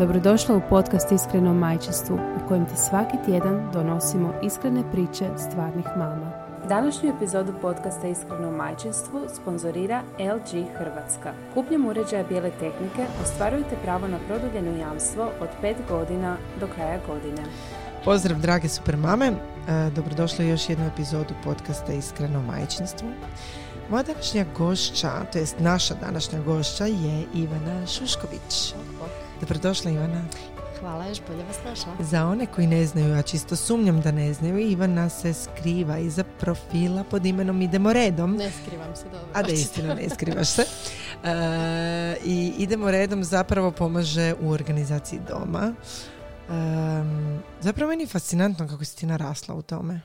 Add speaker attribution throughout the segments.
Speaker 1: Dobrodošla u podcast Iskreno majčinstvu u kojem ti svaki tjedan donosimo iskrene priče stvarnih mama. Današnju epizodu podcasta Iskreno majčinstvu sponzorira LG Hrvatska. Kupnjem uređaja bijele tehnike ostvarujete pravo na produljeno jamstvo od 5 godina do kraja godine.
Speaker 2: Pozdrav drage super mame, e, dobrodošli u još jednu epizodu podcasta Iskreno majčinstvu. Moja današnja gošća, to jest naša današnja gošća je Ivana Šušković. Dobrodošla Ivana.
Speaker 3: Hvala, još bolje vas našla.
Speaker 2: Za one koji ne znaju, a čisto sumnjam da ne znaju, Ivana se skriva iza profila pod imenom Idemo redom.
Speaker 3: Ne skrivam se dobro.
Speaker 2: A da istina, ne skrivaš se. E, I Idemo redom zapravo pomaže u organizaciji doma. Um, zapravo meni je fascinantno kako si ti narasla u tome.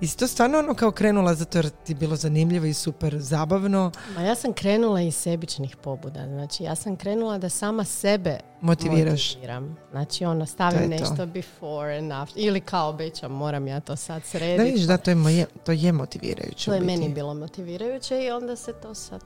Speaker 2: I si to stvarno ono kao krenula zato jer ti je bilo zanimljivo i super zabavno?
Speaker 3: Ma ja sam krenula iz sebičnih pobuda. Znači ja sam krenula da sama sebe
Speaker 2: Motiviraš.
Speaker 3: motiviram. Znači ono stavim
Speaker 2: To
Speaker 3: nešto
Speaker 2: to.
Speaker 3: before and after. Ili kao obećam moram ja to sad
Speaker 2: Da
Speaker 3: srediti.
Speaker 2: vidiš da to je, moje, to je motivirajuće.
Speaker 3: to je
Speaker 2: biti.
Speaker 3: meni bilo motivirajuće i onda se to sad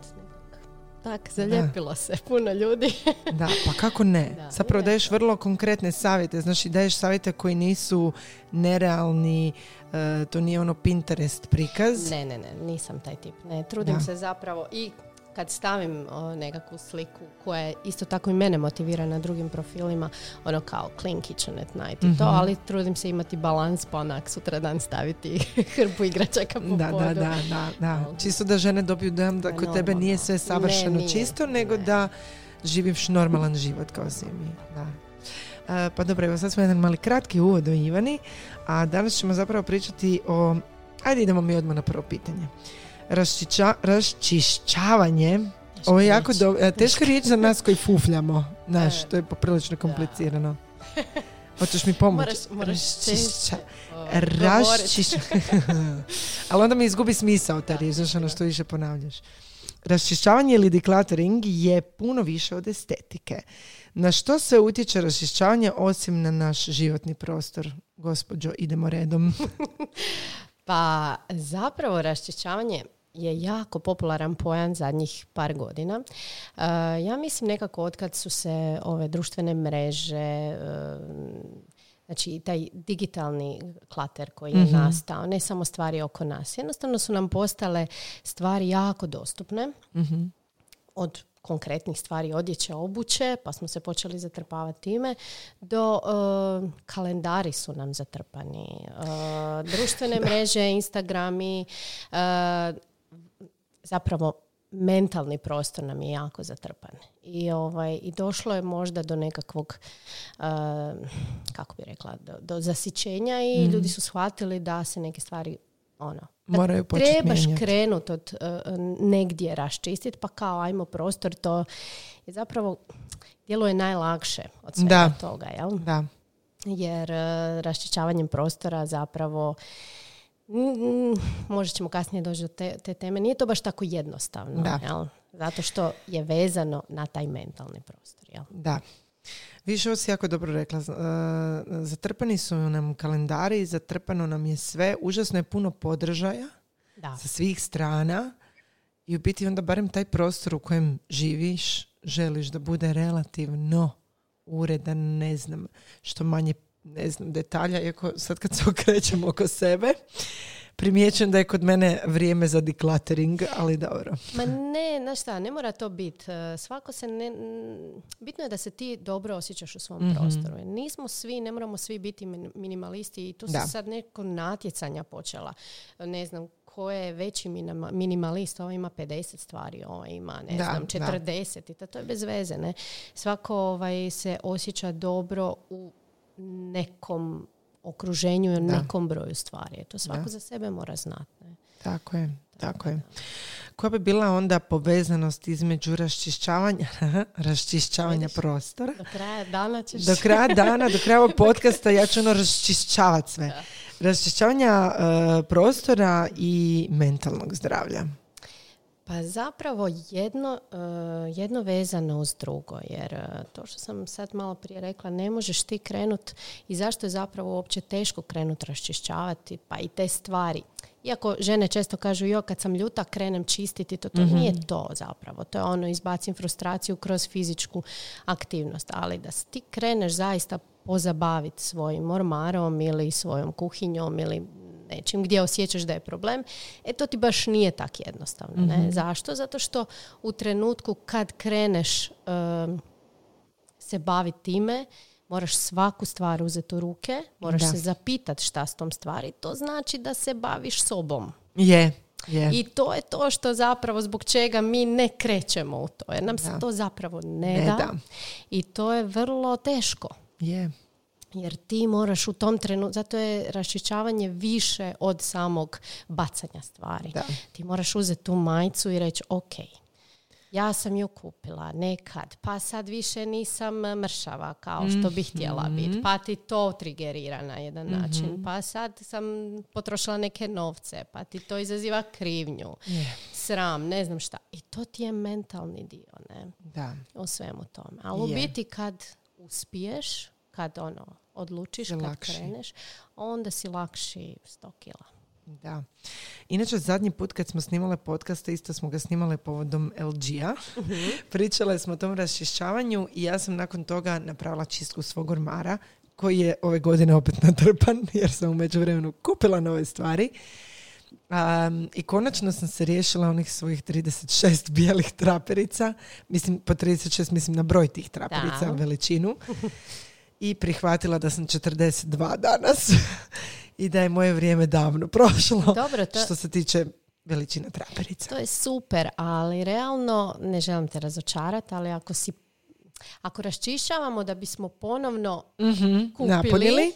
Speaker 3: tak zalijepilo se puno ljudi.
Speaker 2: Da, pa kako ne?
Speaker 3: Da.
Speaker 2: Zapravo
Speaker 3: Je.
Speaker 2: daješ vrlo konkretne savjete, znači daješ savjete koji nisu nerealni, e, to nije ono Pinterest prikaz.
Speaker 3: Ne, ne, ne, nisam taj tip. Ne, trudim
Speaker 2: Da.
Speaker 3: se zapravo i kad stavim o, nekakvu sliku koja je isto tako i mene motivira na drugim profilima, ono kao clean kitchen at night i to,
Speaker 2: Mhm.
Speaker 3: ali trudim se imati balans pa onak sutra dan staviti hrpu igračaka po
Speaker 2: Da, da,
Speaker 3: podu.
Speaker 2: da, da, da.
Speaker 3: Ali-
Speaker 2: Čisto da žene dobiju dojam da
Speaker 3: Pa
Speaker 2: kod tebe nije sve savršeno
Speaker 3: Ne, nije.
Speaker 2: čisto, nego
Speaker 3: Ne.
Speaker 2: da živiš normalan život kao svi mi. Da. E, pa dobro, evo sad smo jedan mali kratki uvod o Ivani, a danas ćemo zapravo pričati o... Ajde idemo mi odmah na prvo pitanje. Raščića, raščišćavanje ovo je jako
Speaker 3: riječ.
Speaker 2: dobro. Teška riječ za nas koji fufljamo. Znaš,
Speaker 3: E,
Speaker 2: to je poprilično komplicirano. Hoćeš mi pomoći?
Speaker 3: Moraš,
Speaker 2: Raščišća-. Ali onda mi izgubi smisao ta riječ, znaš ono što više ponavljaš. Raščišćavanje ili decluttering je puno više od estetike. Na što se utječe raščišćavanje osim na naš životni prostor? Gospođo, idemo redom.
Speaker 3: Pa zapravo raščišćavanje je jako popularan pojam zadnjih par godina. E, ja mislim nekako otkad su se ove društvene mreže, e, znači taj digitalni klater koji je
Speaker 2: Mhm.
Speaker 3: nastao, ne samo stvari oko nas, jednostavno su nam postale stvari jako dostupne
Speaker 2: Mhm.
Speaker 3: od konkretnih stvari odjeće, obuće, pa smo se počeli zatrpavati time, do e, kalendari su nam zatrpani, društvene mreže, Instagrami, zapravo mentalni prostor nam je jako zatrpan. I, ovaj, i došlo je možda do nekakvog, e, kako bi rekla, do, do zasićenja i ljudi su shvatili da se neke stvari ono,
Speaker 2: Moraju
Speaker 3: trebaš
Speaker 2: mijenjati.
Speaker 3: krenut od e, negdje raščistiti, pa kao ajmo prostor, to je zapravo djeluje najlakše od svega
Speaker 2: Da.
Speaker 3: toga, jel?
Speaker 2: Da.
Speaker 3: Jer e, raščišćavanjem prostora zapravo mm, možda ćemo kasnije doći do te, te teme, nije to baš tako jednostavno,
Speaker 2: Da.
Speaker 3: jel? Zato što je vezano na taj mentalni prostor, jel?
Speaker 2: Da. Više ovo si jako dobro rekla. E, Zatrpani su nam kalendari, zatrpano nam je sve. Užasno je puno podržaja.
Speaker 3: Da.
Speaker 2: sa svih strana i u biti onda barem taj prostor u kojem živiš želiš da bude relativno uredan, ne znam, što manje ne znam, detalja, iako sad kad se okrećem oko sebe, primjećujem da je kod mene vrijeme za decluttering, ali dobro.
Speaker 3: Ma ne, znaš šta, ne mora to biti. Svako se ne... Bitno je da se ti dobro osjećaš u svom
Speaker 2: Mhm.
Speaker 3: prostoru. Nismo svi, ne moramo svi biti min- minimalisti i tu
Speaker 2: Da.
Speaker 3: se sad neko natjecanja počela. Ne znam, ko je veći minima- minimalist, ovo ima 50 stvari, ovo ima, ne
Speaker 2: Da,
Speaker 3: znam,
Speaker 2: da.
Speaker 3: 40 i to, to je bez veze, ne. Svako ovaj, se osjeća dobro u nekom okruženju i
Speaker 2: Da.
Speaker 3: nekom broju stvari. To svako
Speaker 2: Da.
Speaker 3: za sebe mora znati. Ne?
Speaker 2: Tako je, tako je. koja bi bila onda povezanost između raščišćavanja, raščišćavanja prostora.
Speaker 3: Do kraja dana ćeš...
Speaker 2: Do kraja dana, do kraja ovog podcasta ja ću ono raščišćavati sve. Raščišćavanja e, prostora i mentalnog zdravlja.
Speaker 3: Pa zapravo jedno, e, jedno vezano uz drugo, jer e, to što sam sad malo prije rekla, ne možeš ti krenut i zašto je zapravo uopće teško krenut raščišćavati, pa i te stvari. Iako žene često kažu, jo, kad sam ljuta krenem čistiti, to, to nije to zapravo. To je ono, izbacim frustraciju kroz fizičku aktivnost. Ali da ti kreneš zaista pozabaviti svojim ormarom ili svojom kuhinjom ili nečim gdje osjećaš da je problem, e to ti baš nije tak jednostavno. Ne? Zašto? Zato što u trenutku kad kreneš um, se baviti time, moraš svaku stvar uzeti u ruke, moraš
Speaker 2: Da.
Speaker 3: se zapitati šta s tom stvari, to znači da se baviš sobom.
Speaker 2: Je, je.
Speaker 3: I to je to što zapravo zbog čega mi ne krećemo u to, jer nam se
Speaker 2: Da.
Speaker 3: to zapravo ne,
Speaker 2: Ne
Speaker 3: da.
Speaker 2: da.
Speaker 3: I to je vrlo teško.
Speaker 2: Je.
Speaker 3: Jer ti moraš u tom trenutku, zato je raščišćavanje više od samog bacanja stvari.
Speaker 2: Da.
Speaker 3: Ti moraš uzeti tu majicu i reći, ok, ja sam ju kupila nekad, pa sad više nisam mršava kao što bi htjela
Speaker 2: Mhm.
Speaker 3: biti, pa ti to trigerira na jedan način, pa sad sam potrošila neke novce, pa ti to izaziva krivnju,
Speaker 2: Je.
Speaker 3: sram, ne znam šta. I to ti je mentalni dio, ne?
Speaker 2: Da.
Speaker 3: u svemu tome. Ali u biti kad uspiješ, kad ono, odlučiš, kad
Speaker 2: lakši.
Speaker 3: kreneš, onda si lakši 100 kila.
Speaker 2: Da. Inače, zadnji put kad smo snimale podcaste, isto smo ga snimale povodom LG-a. Pričale smo o tom raščišćavanju i ja sam nakon toga napravila čistku svog ormara, koji je ove godine opet natrpan, jer sam u međuvremenu kupila nove stvari. Um, I konačno sam se riješila onih svojih 36 bijelih traperica. Mislim, po 36 mislim na broj tih traperica,
Speaker 3: Da.
Speaker 2: veličinu. I prihvatila da sam 42 danas. I da je moje vrijeme davno prošlo.
Speaker 3: Dobro, to,
Speaker 2: Što se tiče veličine traperica.
Speaker 3: to je super, ali realno, ne želim te razočarati, ali ako si ako raščišćavamo da bismo ponovno kupili,
Speaker 2: Napunili?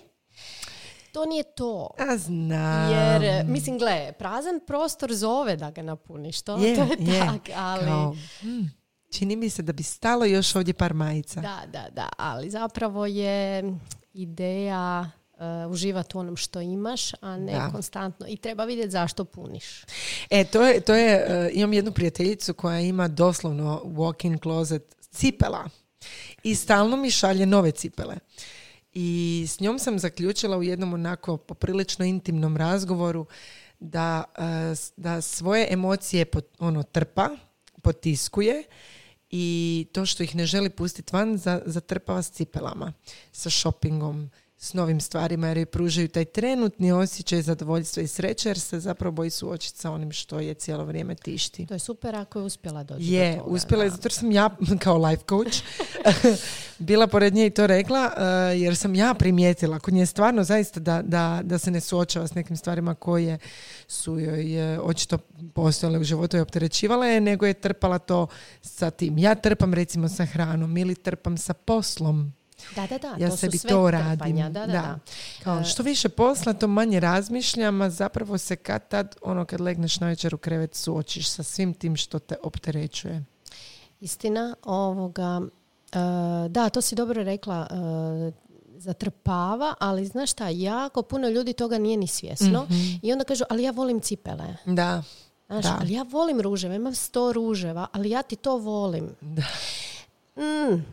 Speaker 3: to nije to.
Speaker 2: A znam.
Speaker 3: Jer, mislim, gle, prazan prostor zove da ga napuniš. To,
Speaker 2: je,
Speaker 3: to je,
Speaker 2: je.
Speaker 3: tak, ali...
Speaker 2: Kao, mm, čini mi se da bi stalo još ovdje par majica.
Speaker 3: Da, da, da, ali zapravo je ideja uh, uživati u onom što imaš, a ne
Speaker 2: Da.
Speaker 3: konstantno. I treba vidjeti zašto puniš.
Speaker 2: E, to je, to je e, imam jednu prijateljicu koja ima doslovno walk-in closet cipela i stalno mi šalje nove cipele. I s njom sam zaključila u jednom onako poprilično intimnom razgovoru da, s- da svoje emocije pot- ono trpa, potiskuje i to što ih ne želi pustiti van za, zatrpava s cipelama, sa shoppingom, s novim stvarima jer joj pružaju taj trenutni osjećaj zadovoljstva i sreće jer se zapravo boji suočiti sa onim što je cijelo vrijeme tišti.
Speaker 3: To je super ako je uspjela doći
Speaker 2: Je,
Speaker 3: do toga.
Speaker 2: uspjela je zato jer sam ja kao life coach bila pored nje i to rekla eh, jer sam ja primijetila kod nje stvarno zaista da, da, da se ne suočava s nekim stvarima koje su joj eh, očito postojale u životu i opterećivale je, nego je trpala to sa tim. Ja trpam recimo sa hranom ili trpam sa poslom.
Speaker 3: Da, da, da.
Speaker 2: Ja
Speaker 3: to
Speaker 2: sebi
Speaker 3: su sve
Speaker 2: to
Speaker 3: trpanja.
Speaker 2: radim.
Speaker 3: Da, da, da.
Speaker 2: Kao,
Speaker 3: E,
Speaker 2: što više posla, to manje razmišljam, a zapravo se kad tad, ono kad legneš na večer u krevet, suočiš sa svim tim što te opterećuje.
Speaker 3: Istina, ovoga, e, da, to si dobro rekla, e, zatrpava, ali znaš šta, jako puno ljudi toga nije ni svjesno i onda kažu, ali ja volim cipele.
Speaker 2: Da,
Speaker 3: Znaš,
Speaker 2: Da.
Speaker 3: ali ja volim ruževe, imam sto ruževa, ali ja ti to volim. Mm,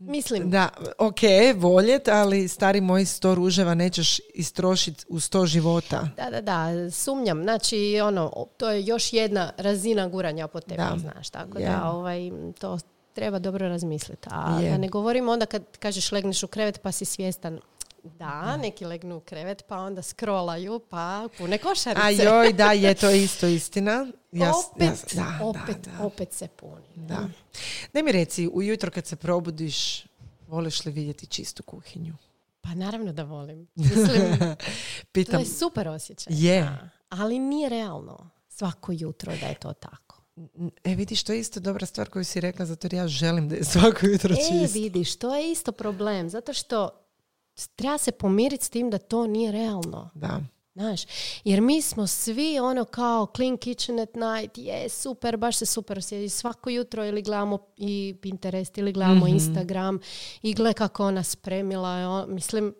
Speaker 3: mislim,
Speaker 2: da, ok, voljet, ali stari moj sto ruževa nećeš istrošiti u sto života.
Speaker 3: da, da, da, sumnjam. Znači, ono, to je još jedna razina guranja po tebi,
Speaker 2: Da.
Speaker 3: znaš. Tako
Speaker 2: Je.
Speaker 3: da, ovaj, to treba dobro razmisliti. A
Speaker 2: Je.
Speaker 3: da ne govorimo onda kad kažeš legneš u krevet pa si svjestan da, neki legnu u krevet pa onda scrollaju pa pune košarice.
Speaker 2: A joj, da, je to isto istina. Ja, s-
Speaker 3: opet,
Speaker 2: ja- da,
Speaker 3: opet,
Speaker 2: da, da,
Speaker 3: opet se puni.
Speaker 2: da. Daj mi reci, ujutro kad se probudiš, voliš li vidjeti čistu kuhinju?
Speaker 3: Pa naravno da volim. Mislim, to
Speaker 2: Pitam,
Speaker 3: je super osjećaj.
Speaker 2: Je.
Speaker 3: da. Ali nije realno svako jutro da je to tako.
Speaker 2: e vidiš, to je isto dobra stvar koju si rekla, zato jer ja želim da je svako jutro
Speaker 3: E,
Speaker 2: čisto.
Speaker 3: vidiš, to je isto problem. Zato što treba se pomiriti s tim da to nije realno.
Speaker 2: Da.
Speaker 3: Znaš, jer mi smo svi ono kao clean kitchen at night, je super, baš se super osjeti. Svako jutro ili gledamo i Pinterest ili gledamo
Speaker 2: Mhm.
Speaker 3: Instagram i gle kako ona spremila. Mislim,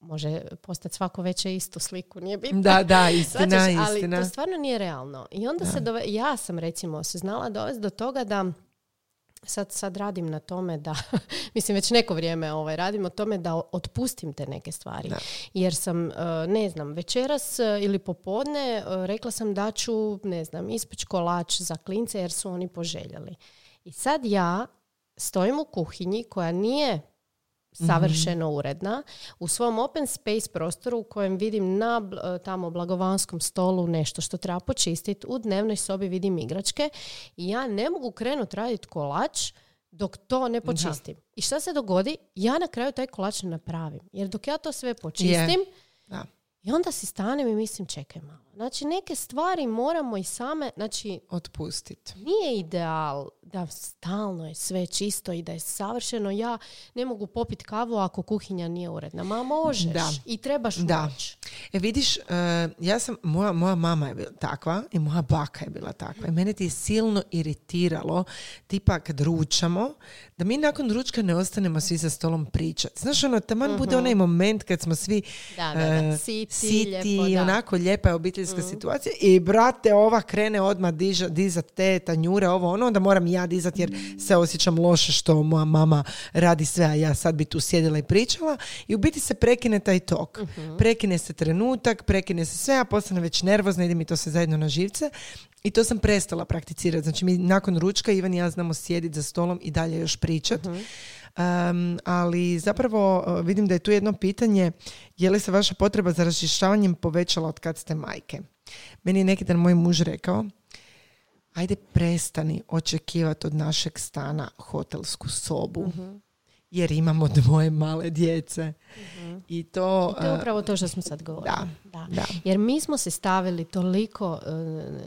Speaker 3: može postati svako veće istu sliku, nije bitno.
Speaker 2: Da, da, istina,
Speaker 3: Shvaćaš, ali
Speaker 2: istina.
Speaker 3: to stvarno nije realno. I onda se dove, ja sam recimo se znala dovesti do toga da sad, sad radim na tome da, mislim već neko vrijeme ovaj, radim o tome da otpustim te neke stvari.
Speaker 2: Da.
Speaker 3: Jer sam, e, ne znam, večeras e, ili popodne e, rekla sam da ću, ne znam, ispeći kolač za klince jer su oni poželjeli. I sad ja stojim u kuhinji koja nije savršeno uredna u svom open space prostoru u kojem vidim na e, tamo blagovanskom stolu nešto što treba počistiti, u dnevnoj sobi vidim igračke i ja ne mogu krenuti raditi kolač dok to ne počistim. I šta se dogodi? Ja na kraju taj kolač ne napravim. Jer dok ja to sve počistim,
Speaker 2: Da.
Speaker 3: i onda si stanem i mislim čekaj malo. Znači neke stvari moramo i same, znači
Speaker 2: Otpustit.
Speaker 3: nije ideal da stalno je sve čisto i da je savršeno. Ja ne mogu popiti kavu ako kuhinja nije uredna. Ma možeš
Speaker 2: Da.
Speaker 3: i trebaš
Speaker 2: Da.
Speaker 3: moć.
Speaker 2: E vidiš, e, ja sam, moja, moja mama je bila takva i moja baka je bila takva. I mene ti je silno iritiralo, tipa kad ručamo, da mi nakon ručka ne ostanemo svi za stolom pričati. Znaš, ono, taman bude onaj moment kad smo svi
Speaker 3: Mhm. Da, da, da.
Speaker 2: e,
Speaker 3: Siti,
Speaker 2: siti
Speaker 3: lijepo,
Speaker 2: i
Speaker 3: da. Mhm.
Speaker 2: onako lijepa je obiteljska situacija i brate, ova krene odmah diža, dizat te tanjure, ovo ono, onda moram ja dizat jer se osjećam loše što moja mama radi sve, a ja sad bi tu sjedila i pričala i u biti se prekine taj tok.
Speaker 3: Mhm.
Speaker 2: Prekine se trenutak, prekine se sve, a postane već nervozna, ide mi to se zajedno na živce. I to sam prestala prakticirati. Znači mi nakon ručka Ivan i ja znamo sjediti za stolom i dalje još pričat. Um, ali zapravo uh, vidim da je tu jedno pitanje je li se vaša potreba za raščišćavanjem povećala od kad ste majke? Meni je neki dan moj muž rekao ajde prestani očekivati od našeg stana hotelsku sobu jer imamo dvoje male djece. I to...
Speaker 3: To je
Speaker 2: uh,
Speaker 3: upravo to što smo sad govorili.
Speaker 2: da, da.
Speaker 3: Jer mi smo se stavili toliko e,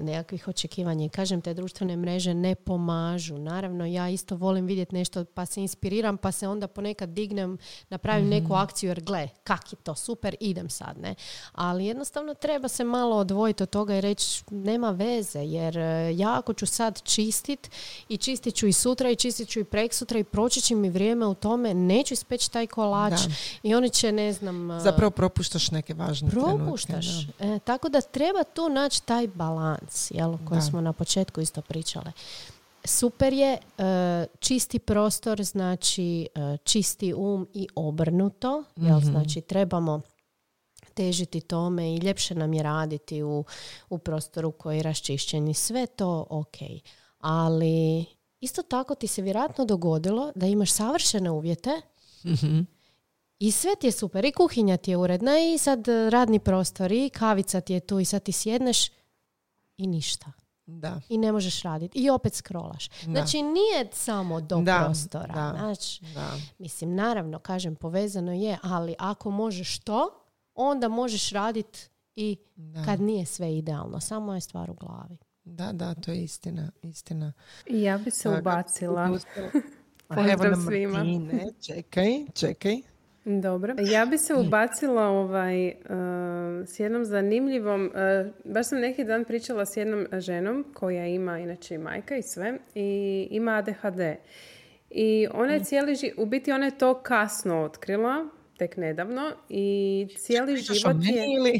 Speaker 3: nekakvih očekivanja i kažem te društvene mreže ne pomažu. Naravno ja isto volim vidjeti nešto pa se inspiriram pa se onda ponekad dignem, napravim
Speaker 2: Mhm.
Speaker 3: neku akciju jer gle, kak je to super, idem sad. ne Ali jednostavno treba se malo odvojiti od toga i reći nema veze jer e, ja ako ću sad čistit i čistit ću i sutra i čistit ću i preksutra i proći će mi vrijeme u tome, neću ispeći taj kolač
Speaker 2: Da.
Speaker 3: i oni će ne znam... e,
Speaker 2: Zapravo propuštaš neke važne
Speaker 3: propuštaš.
Speaker 2: Da.
Speaker 3: E, tako da treba tu naći taj balans, jel, o kojem smo na početku isto pričale. Super je e, čisti prostor, znači e, čisti um i obrnuto, jel,
Speaker 2: Mhm.
Speaker 3: znači trebamo težiti tome i ljepše nam je raditi u, u prostoru koji je raščišćen i sve to ok. Ali isto tako ti se vjerojatno dogodilo da imaš savršene uvjete
Speaker 2: Mhm.
Speaker 3: I sve ti je super, i kuhinja ti je uredna i sad e, radni prostor i kavica ti je tu i sad ti sjedneš i ništa.
Speaker 2: Da.
Speaker 3: I ne možeš raditi. I opet scrollaš. Znači nije samo do
Speaker 2: Da,
Speaker 3: prostora.
Speaker 2: da.
Speaker 3: Znači,
Speaker 2: Da.
Speaker 3: mislim, naravno, kažem, povezano je, ali ako možeš to, onda možeš raditi i
Speaker 2: Da.
Speaker 3: kad nije sve idealno. Samo je stvar u glavi.
Speaker 2: Da, da, to je istina, istina.
Speaker 4: Ja bi se
Speaker 2: Tako.
Speaker 4: ubacila.
Speaker 2: A Evo
Speaker 4: Pozdrav
Speaker 2: nam
Speaker 4: svima.
Speaker 2: Martine, čekaj, čekaj.
Speaker 4: Dobro. Ja bi se ubacila ovaj, eh, s jednom zanimljivom, eh, baš sam neki dan pričala s jednom ženom koja ima inače i majka i sve i ima ADHD. I ona je cijeli ži- u biti ona je to kasno otkrila, tek nedavno i cijeli život je...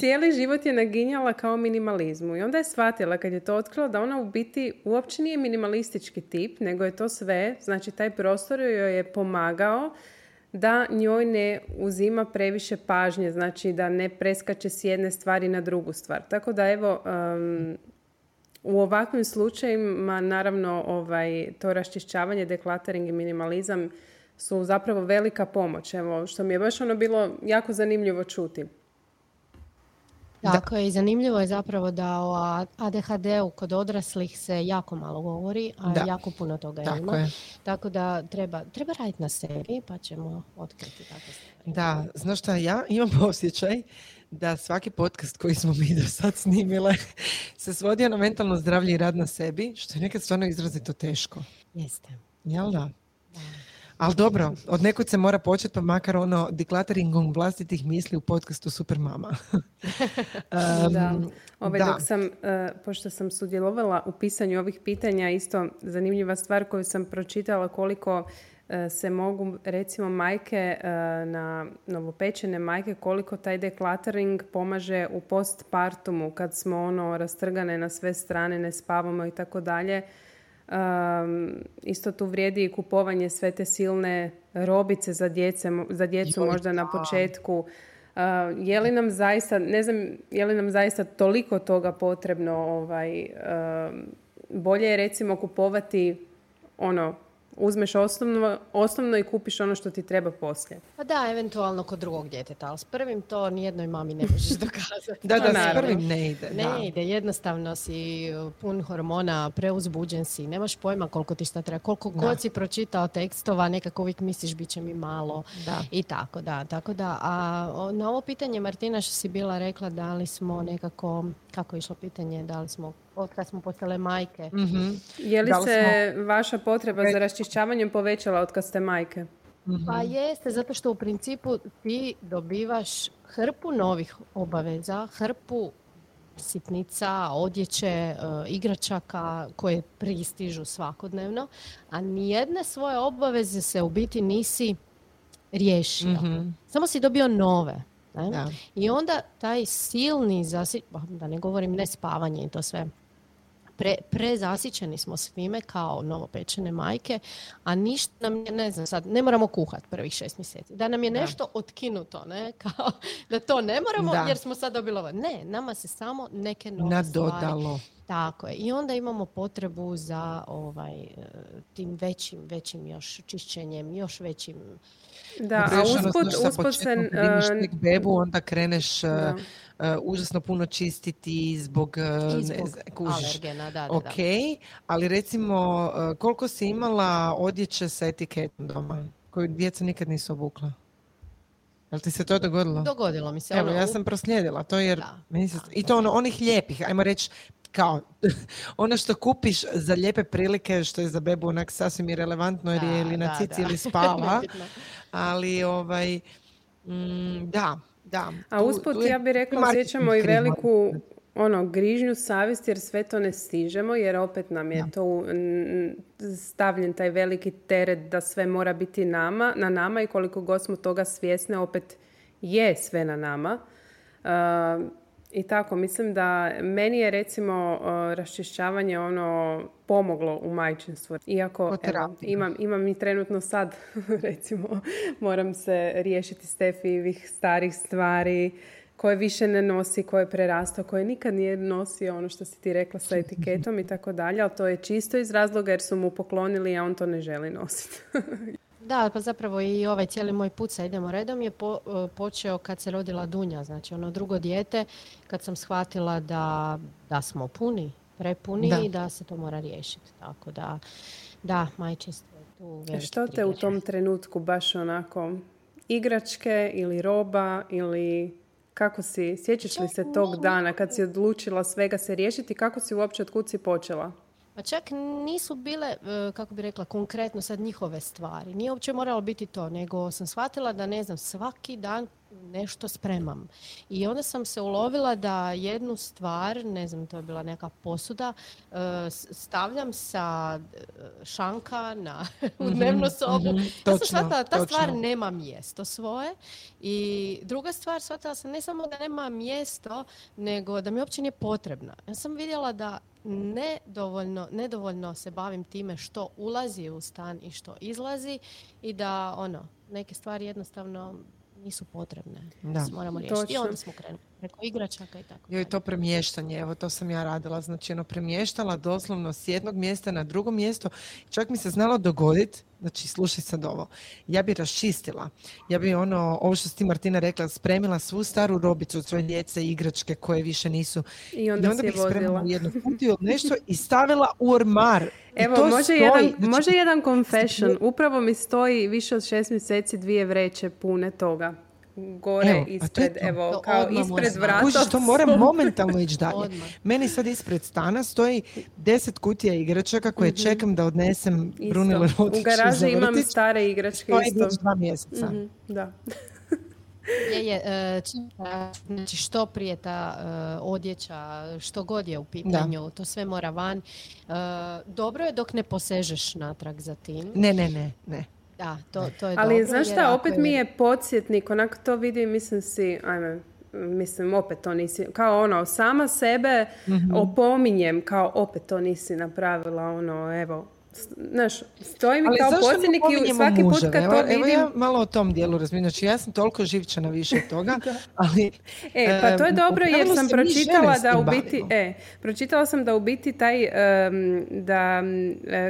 Speaker 4: cijeli život je naginjala kao minimalizmu i onda je shvatila kad je to otkrila da ona u biti uopće nije minimalistički tip, nego je to sve, znači taj prostor joj je pomagao da njoj ne uzima previše pažnje, znači da ne preskače s jedne stvari na drugu stvar. Tako da evo, um, u ovakvim slučajevima naravno ovaj, to raščišćavanje, deklataring i minimalizam su zapravo velika pomoć. Evo, što mi je baš ono bilo jako zanimljivo čuti.
Speaker 3: Tako je i zanimljivo je zapravo da o ADHD-u kod odraslih se jako malo govori, a
Speaker 2: Da.
Speaker 3: jako puno toga
Speaker 2: Tako
Speaker 3: ima.
Speaker 2: je.
Speaker 3: Tako da treba, treba raditi na sebi pa ćemo otkriti takve stvari.
Speaker 2: Da, znaš šta, ja imam osjećaj da svaki podcast koji smo mi do sad snimile se svodio na mentalno zdravlje i rad na sebi, što je nekad stvarno izrazito teško.
Speaker 3: Jeste.
Speaker 2: Jel da? Ali dobro, od nekud se mora početi, pa makar ono deklataringom vlastitih misli u podcastu Super Mama.
Speaker 4: da. Ove, Dok sam, eh, pošto sam sudjelovala u pisanju ovih pitanja, isto zanimljiva stvar koju sam pročitala koliko eh, se mogu recimo majke eh, na novopečene majke koliko taj deklataring pomaže u postpartumu kad smo ono rastrgane na sve strane, ne spavamo i tako dalje Um, isto tu vrijedi i kupovanje sve te silne robice za, djece, za djecu možda na početku. Uh, je li nam zaista, ne znam, je li nam zaista toliko toga potrebno, ovaj, bolje je recimo kupovati ono uzmeš osnovno, osnovno i kupiš ono što ti treba poslije.
Speaker 3: Pa da, eventualno kod drugog djeteta, ali s prvim to nijednoj mami ne možeš dokazati.
Speaker 2: da, da, s prvim ne ide.
Speaker 3: Ne ide, jednostavno si pun hormona, preuzbuđen si, nemaš pojma koliko ti šta treba, koliko god si pročitao tekstova, nekako uvijek misliš bit će mi malo da. i tako da. Tako da, a na ovo pitanje Martina što si bila rekla da li smo nekako, kako je išlo pitanje, da li smo od kad smo postale majke.
Speaker 4: mm Je li se vaša potreba za raščišćavanjem povećala od kad ste majke?
Speaker 3: mm Pa jeste, zato što u principu ti dobivaš hrpu novih obaveza, hrpu sitnica, odjeće, uh, igračaka koje pristižu svakodnevno, a nijedne svoje obaveze se u biti nisi riješio. Mhm. Samo si dobio nove. I onda taj silni zasi... da ne govorim ne spavanje i to sve, pre, prezasićeni smo svime kao novopečene majke, a ništa nam je, ne znam sad, ne moramo kuhati prvih šest mjeseci. Da nam je nešto otkinuto, ne? Kao, da to ne moramo jer smo sad dobili ovo. Ne, nama se samo neke nove
Speaker 2: Nadodalo.
Speaker 3: stvari. Tako je. I onda imamo potrebu za ovaj, e, tim većim, većim još čišćenjem, još većim
Speaker 4: da, a usput, usput se...
Speaker 2: Uh, bebu, onda kreneš uh, užasno puno čistiti zbog,
Speaker 3: uh, zbog ne, alergena. Da, da,
Speaker 2: ok, ali recimo koliko si imala odjeće sa etiketom doma koju djeca nikad nisu obukla? Jel ti se to dogodilo?
Speaker 3: Dogodilo mi se.
Speaker 2: Evo, ono, ja sam proslijedila to jer... Meni se, I to ono, onih lijepih, ajmo reći, kao ono što kupiš za lijepe prilike što je za bebu onak sasvim irelevantno jer je ili na cici ili spava. Ali ovaj mm, da, da.
Speaker 4: A usput ja bih rekla osjećamo i veliku ono grižnju savjesti jer sve to ne stižemo jer opet nam je to stavljen taj veliki teret da sve mora biti nama, na nama i koliko god smo toga svjesne opet je sve na nama. I tako, mislim da meni je recimo raščišćavanje ono pomoglo u majčinstvu. Iako evo, imam, imam i trenutno sad, recimo, moram se riješiti Stefijevih starih stvari koje više ne nosi, koje je prerastao, koje nikad nije nosio ono što si ti rekla sa etiketom i tako dalje, ali to je čisto iz razloga jer su mu poklonili, a on to ne želi nositi.
Speaker 3: Da, pa zapravo i ovaj cijeli moj put sa idemo redom je e, počeo kad se rodila Dunja, znači ono drugo dijete, kad sam shvatila da, da smo puni, prepuni i da se to mora riješiti. Tako da, da, majčinstvo je tu
Speaker 4: e, Što te u tom trenutku baš onako igračke ili roba ili kako si, sjećaš li se tog dana kad si odlučila svega se riješiti, kako si uopće od kud si počela?
Speaker 3: Pa čak nisu bile, e, kako bi rekla, konkretno sad njihove stvari. Nije uopće moralo biti to, nego sam shvatila da, ne znam, svaki dan nešto spremam. I onda sam se ulovila da jednu stvar, ne znam, to je bila neka posuda, e, stavljam sa e, šanka na, u mhm, dnevnu sobu. Mm-hmm, ja sam shvatila da ta stvar nema mjesto svoje. I druga stvar, shvatila sam ne samo da nema mjesto, nego da mi uopće nije potrebna. Ja sam vidjela da nedovoljno, nedovoljno se bavim time što ulazi u stan i što izlazi i da ono, neke stvari jednostavno nisu potrebne. Da. Moramo riješiti. I onda smo krenuli preko igračaka i tako.
Speaker 2: Joj, to premještanje, evo to sam ja radila. Znači, ono, premještala doslovno s jednog mjesta na drugo mjesto. Čak mi se znalo dogoditi, znači, slušaj sad ovo, ja bi raščistila. Ja bi ono, ovo što si ti Martina rekla, spremila svu staru robicu od svoje djece i igračke koje više nisu.
Speaker 4: I onda, I onda
Speaker 2: bi spremila jednu kutiju nešto i stavila u ormar.
Speaker 4: Evo, može, jedan, znači, može jedan confession. Upravo mi stoji više od šest mjeseci dvije vreće pune toga gore
Speaker 2: Evo, to
Speaker 4: ispred,
Speaker 2: to.
Speaker 4: evo,
Speaker 3: To
Speaker 4: kao ispred vrata.
Speaker 2: Kužiš, to moram momentalno ići dalje.
Speaker 3: Odmah.
Speaker 2: Meni sad ispred stana stoji deset kutija igračaka koje čekam da odnesem
Speaker 4: Mhm. Isto.
Speaker 2: Brunile
Speaker 4: U garaži imam stare igračke
Speaker 2: To je
Speaker 4: isto.
Speaker 2: dva mjeseca.
Speaker 4: Mhm, Da.
Speaker 3: Je, je, e, čim- znači što prije ta e, odjeća, što god je u pitanju, to sve mora van. E, dobro je dok ne posežeš natrag za tim.
Speaker 2: Ne, ne, ne, ne.
Speaker 3: Da, to, to je
Speaker 4: Ali
Speaker 3: dobro.
Speaker 4: znaš šta, opet mi je podsjetnik, onako to vidim, mislim si, ajme, mislim opet to nisi, kao ono, sama sebe
Speaker 2: Mhm.
Speaker 4: opominjem, kao opet to nisi napravila, ono, evo, znaš, stoji mi
Speaker 2: Ali
Speaker 4: kao podsjetnik i svaki put kad
Speaker 2: evo,
Speaker 4: to
Speaker 2: evo
Speaker 4: vidim,
Speaker 2: ja malo o tom dijelu razmišljam. Znači, ja sam toliko živčana više od toga, ali...
Speaker 4: E, pa to je dobro jer sam pročitala da u biti, e, pročitala sam da u biti taj, da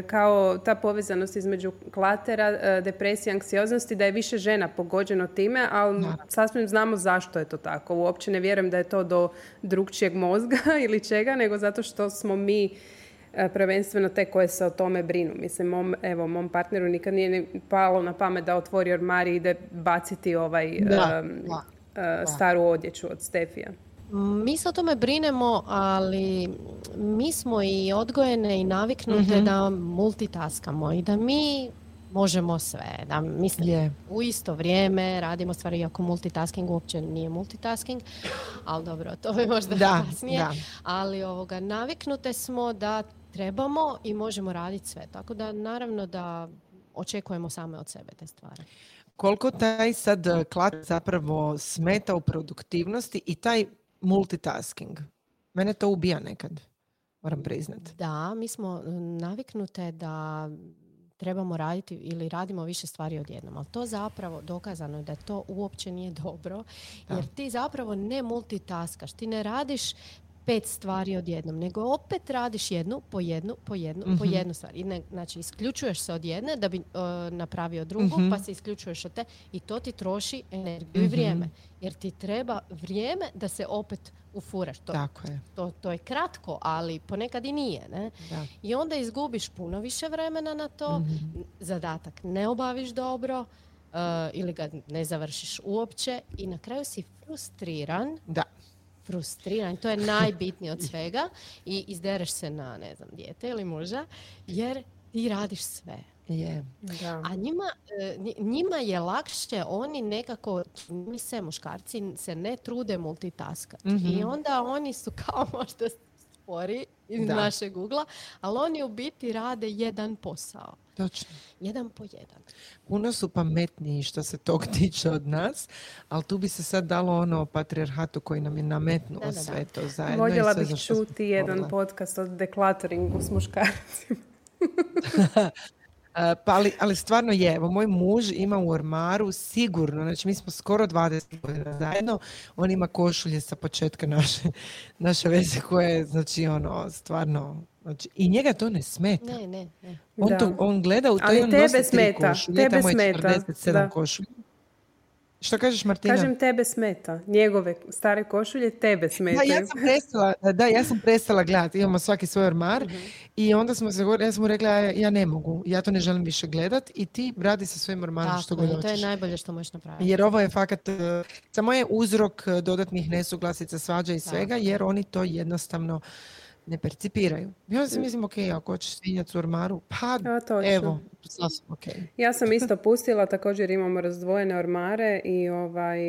Speaker 4: kao ta povezanost između klatera, e, depresije, anksioznosti, da je više žena pogođeno time, ali sasvim znamo zašto je to tako. Uopće ne vjerujem da je to do drugčijeg mozga ili čega, nego zato što smo mi prvenstveno te koje se o tome brinu. Mislim, mom, evo, mom partneru nikad nije ni palo na pamet da otvori ormar i ide baciti ovaj
Speaker 2: Da,
Speaker 4: em,
Speaker 2: da.
Speaker 4: e, staru odjeću od Stefija.
Speaker 3: Mi se o tome brinemo, ali mi smo i odgojene i naviknute da multitaskamo i da mi možemo sve. Da, mislim,
Speaker 2: Je.
Speaker 3: u isto vrijeme radimo stvari, iako multitasking uopće nije multitasking, ali dobro, to je možda
Speaker 2: Da,
Speaker 3: kasnije.
Speaker 2: da.
Speaker 3: Ali ovoga, naviknute smo da trebamo i možemo raditi sve. Tako da naravno da očekujemo same od sebe te stvari.
Speaker 2: Koliko taj sad eh, klat zapravo smeta u produktivnosti i taj multitasking? Mene to ubija nekad, moram priznat.
Speaker 3: Da, mi smo e, naviknute da trebamo raditi ili radimo više stvari odjednom, ali to zapravo dokazano je da to uopće nije dobro, jer ti zapravo ne multitaskaš, ti ne radiš pet stvari odjednom, nego opet radiš jednu po jednu, po jednu, po jednu stvar. I ne, znači, isključuješ se od jedne da bi e, napravio drugu, pa se isključuješ od te i to ti troši energiju i vrijeme. Jer ti treba vrijeme da se opet ufuraš. To,
Speaker 2: Tako je.
Speaker 3: to, to je kratko, ali ponekad i nije. Ne?
Speaker 2: Da.
Speaker 3: I onda izgubiš puno više vremena na to, zadatak ne obaviš dobro uh, ili ga ne završiš uopće i na kraju si frustriran,
Speaker 2: Da.
Speaker 3: Frustriran, to je najbitnije od svega i izdereš se na, ne znam, dijete ili muža, jer ti radiš sve.
Speaker 2: Je.
Speaker 4: Da.
Speaker 3: A njima, e, nji- njima je lakše, oni nekako, mi se muškarci se ne trude multitaskati. I onda oni su kao možda spori iz
Speaker 2: Da.
Speaker 3: našeg ugla, ali oni u biti rade jedan posao.
Speaker 2: Točno.
Speaker 3: Jedan po jedan.
Speaker 2: Puno su pametniji što se tog tiče od nas, ali tu bi se sad dalo ono o patrijarhatu koji nam je nametnuo
Speaker 3: Da, da, da.
Speaker 2: sve to zajedno.
Speaker 4: Voljela bih čuti jedan podcast o deklatoringu s muškarcima.
Speaker 2: E, pa ali, ali stvarno je, evo moj muž ima u ormaru sigurno, znači mi smo skoro 20 godina zajedno, on ima košulje sa početka naše, naše veze koje, znači ono, stvarno, znači, i njega to ne smeta.
Speaker 3: Ne, ne, ne.
Speaker 2: On, to, on gleda u to
Speaker 4: Ali
Speaker 2: i on
Speaker 4: tebe
Speaker 2: nosi tri
Speaker 4: smeta,
Speaker 2: košulje,
Speaker 4: tebe
Speaker 2: tamo je
Speaker 4: smeta,
Speaker 2: 47
Speaker 4: da.
Speaker 2: košulja. Što kažeš Martina?
Speaker 4: Kažem, tebe smeta. Njegove stare košulje tebe
Speaker 2: Da,
Speaker 4: smetaju.
Speaker 2: ja sam prestala, da, ja sam prestala gledati, imamo svaki svoj ormar i onda smo se govorili, ja sam mu rekla, ja, ja ne mogu, ja to ne želim više gledat i ti radi sa svojim ormarom što god
Speaker 3: je, to je
Speaker 2: hoćeš.
Speaker 3: najbolje što možeš napraviti.
Speaker 2: Jer ovo je fakat, e, samo je uzrok e, dodatnih nesuglasica, svađa i svega, jer oni to jednostavno ne percipiraju. I onda si mislim, ok, ako hoćeš svinjac u ormaru, pa
Speaker 4: A,
Speaker 2: evo, sasvim ok.
Speaker 4: Ja sam isto pustila, također imamo razdvojene ormare i ovaj,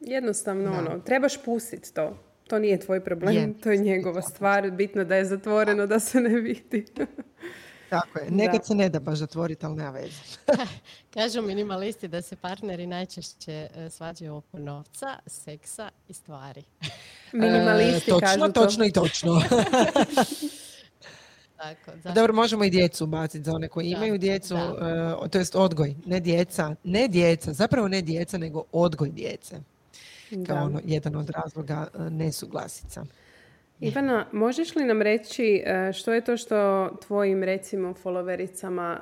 Speaker 4: jednostavno ono, trebaš pustiti to. To nije tvoj problem,
Speaker 2: Je.
Speaker 4: to je njegova stvar. Bitno da je zatvoreno, da se ne vidi.
Speaker 2: Tako je, nekad se ne da baš zatvoriti, ali nema veze.
Speaker 3: Kažu minimalisti da se partneri najčešće e, svađaju oko novca, seksa i stvari.
Speaker 4: Minimalisti
Speaker 2: E, točno,
Speaker 4: kažu to.
Speaker 2: točno i točno.
Speaker 3: Tako, zašto?
Speaker 2: Dobro, možemo i djecu ubaciti za one koji
Speaker 3: Da,
Speaker 2: imaju djecu,
Speaker 3: da.
Speaker 2: e, to jest odgoj, ne djeca, ne djeca, zapravo ne djeca, nego odgoj djece. Kao
Speaker 4: Da.
Speaker 2: ono, jedan od razloga e, nesuglasica.
Speaker 4: Ivana, možeš li nam reći e, što je to što tvojim, recimo, followericama,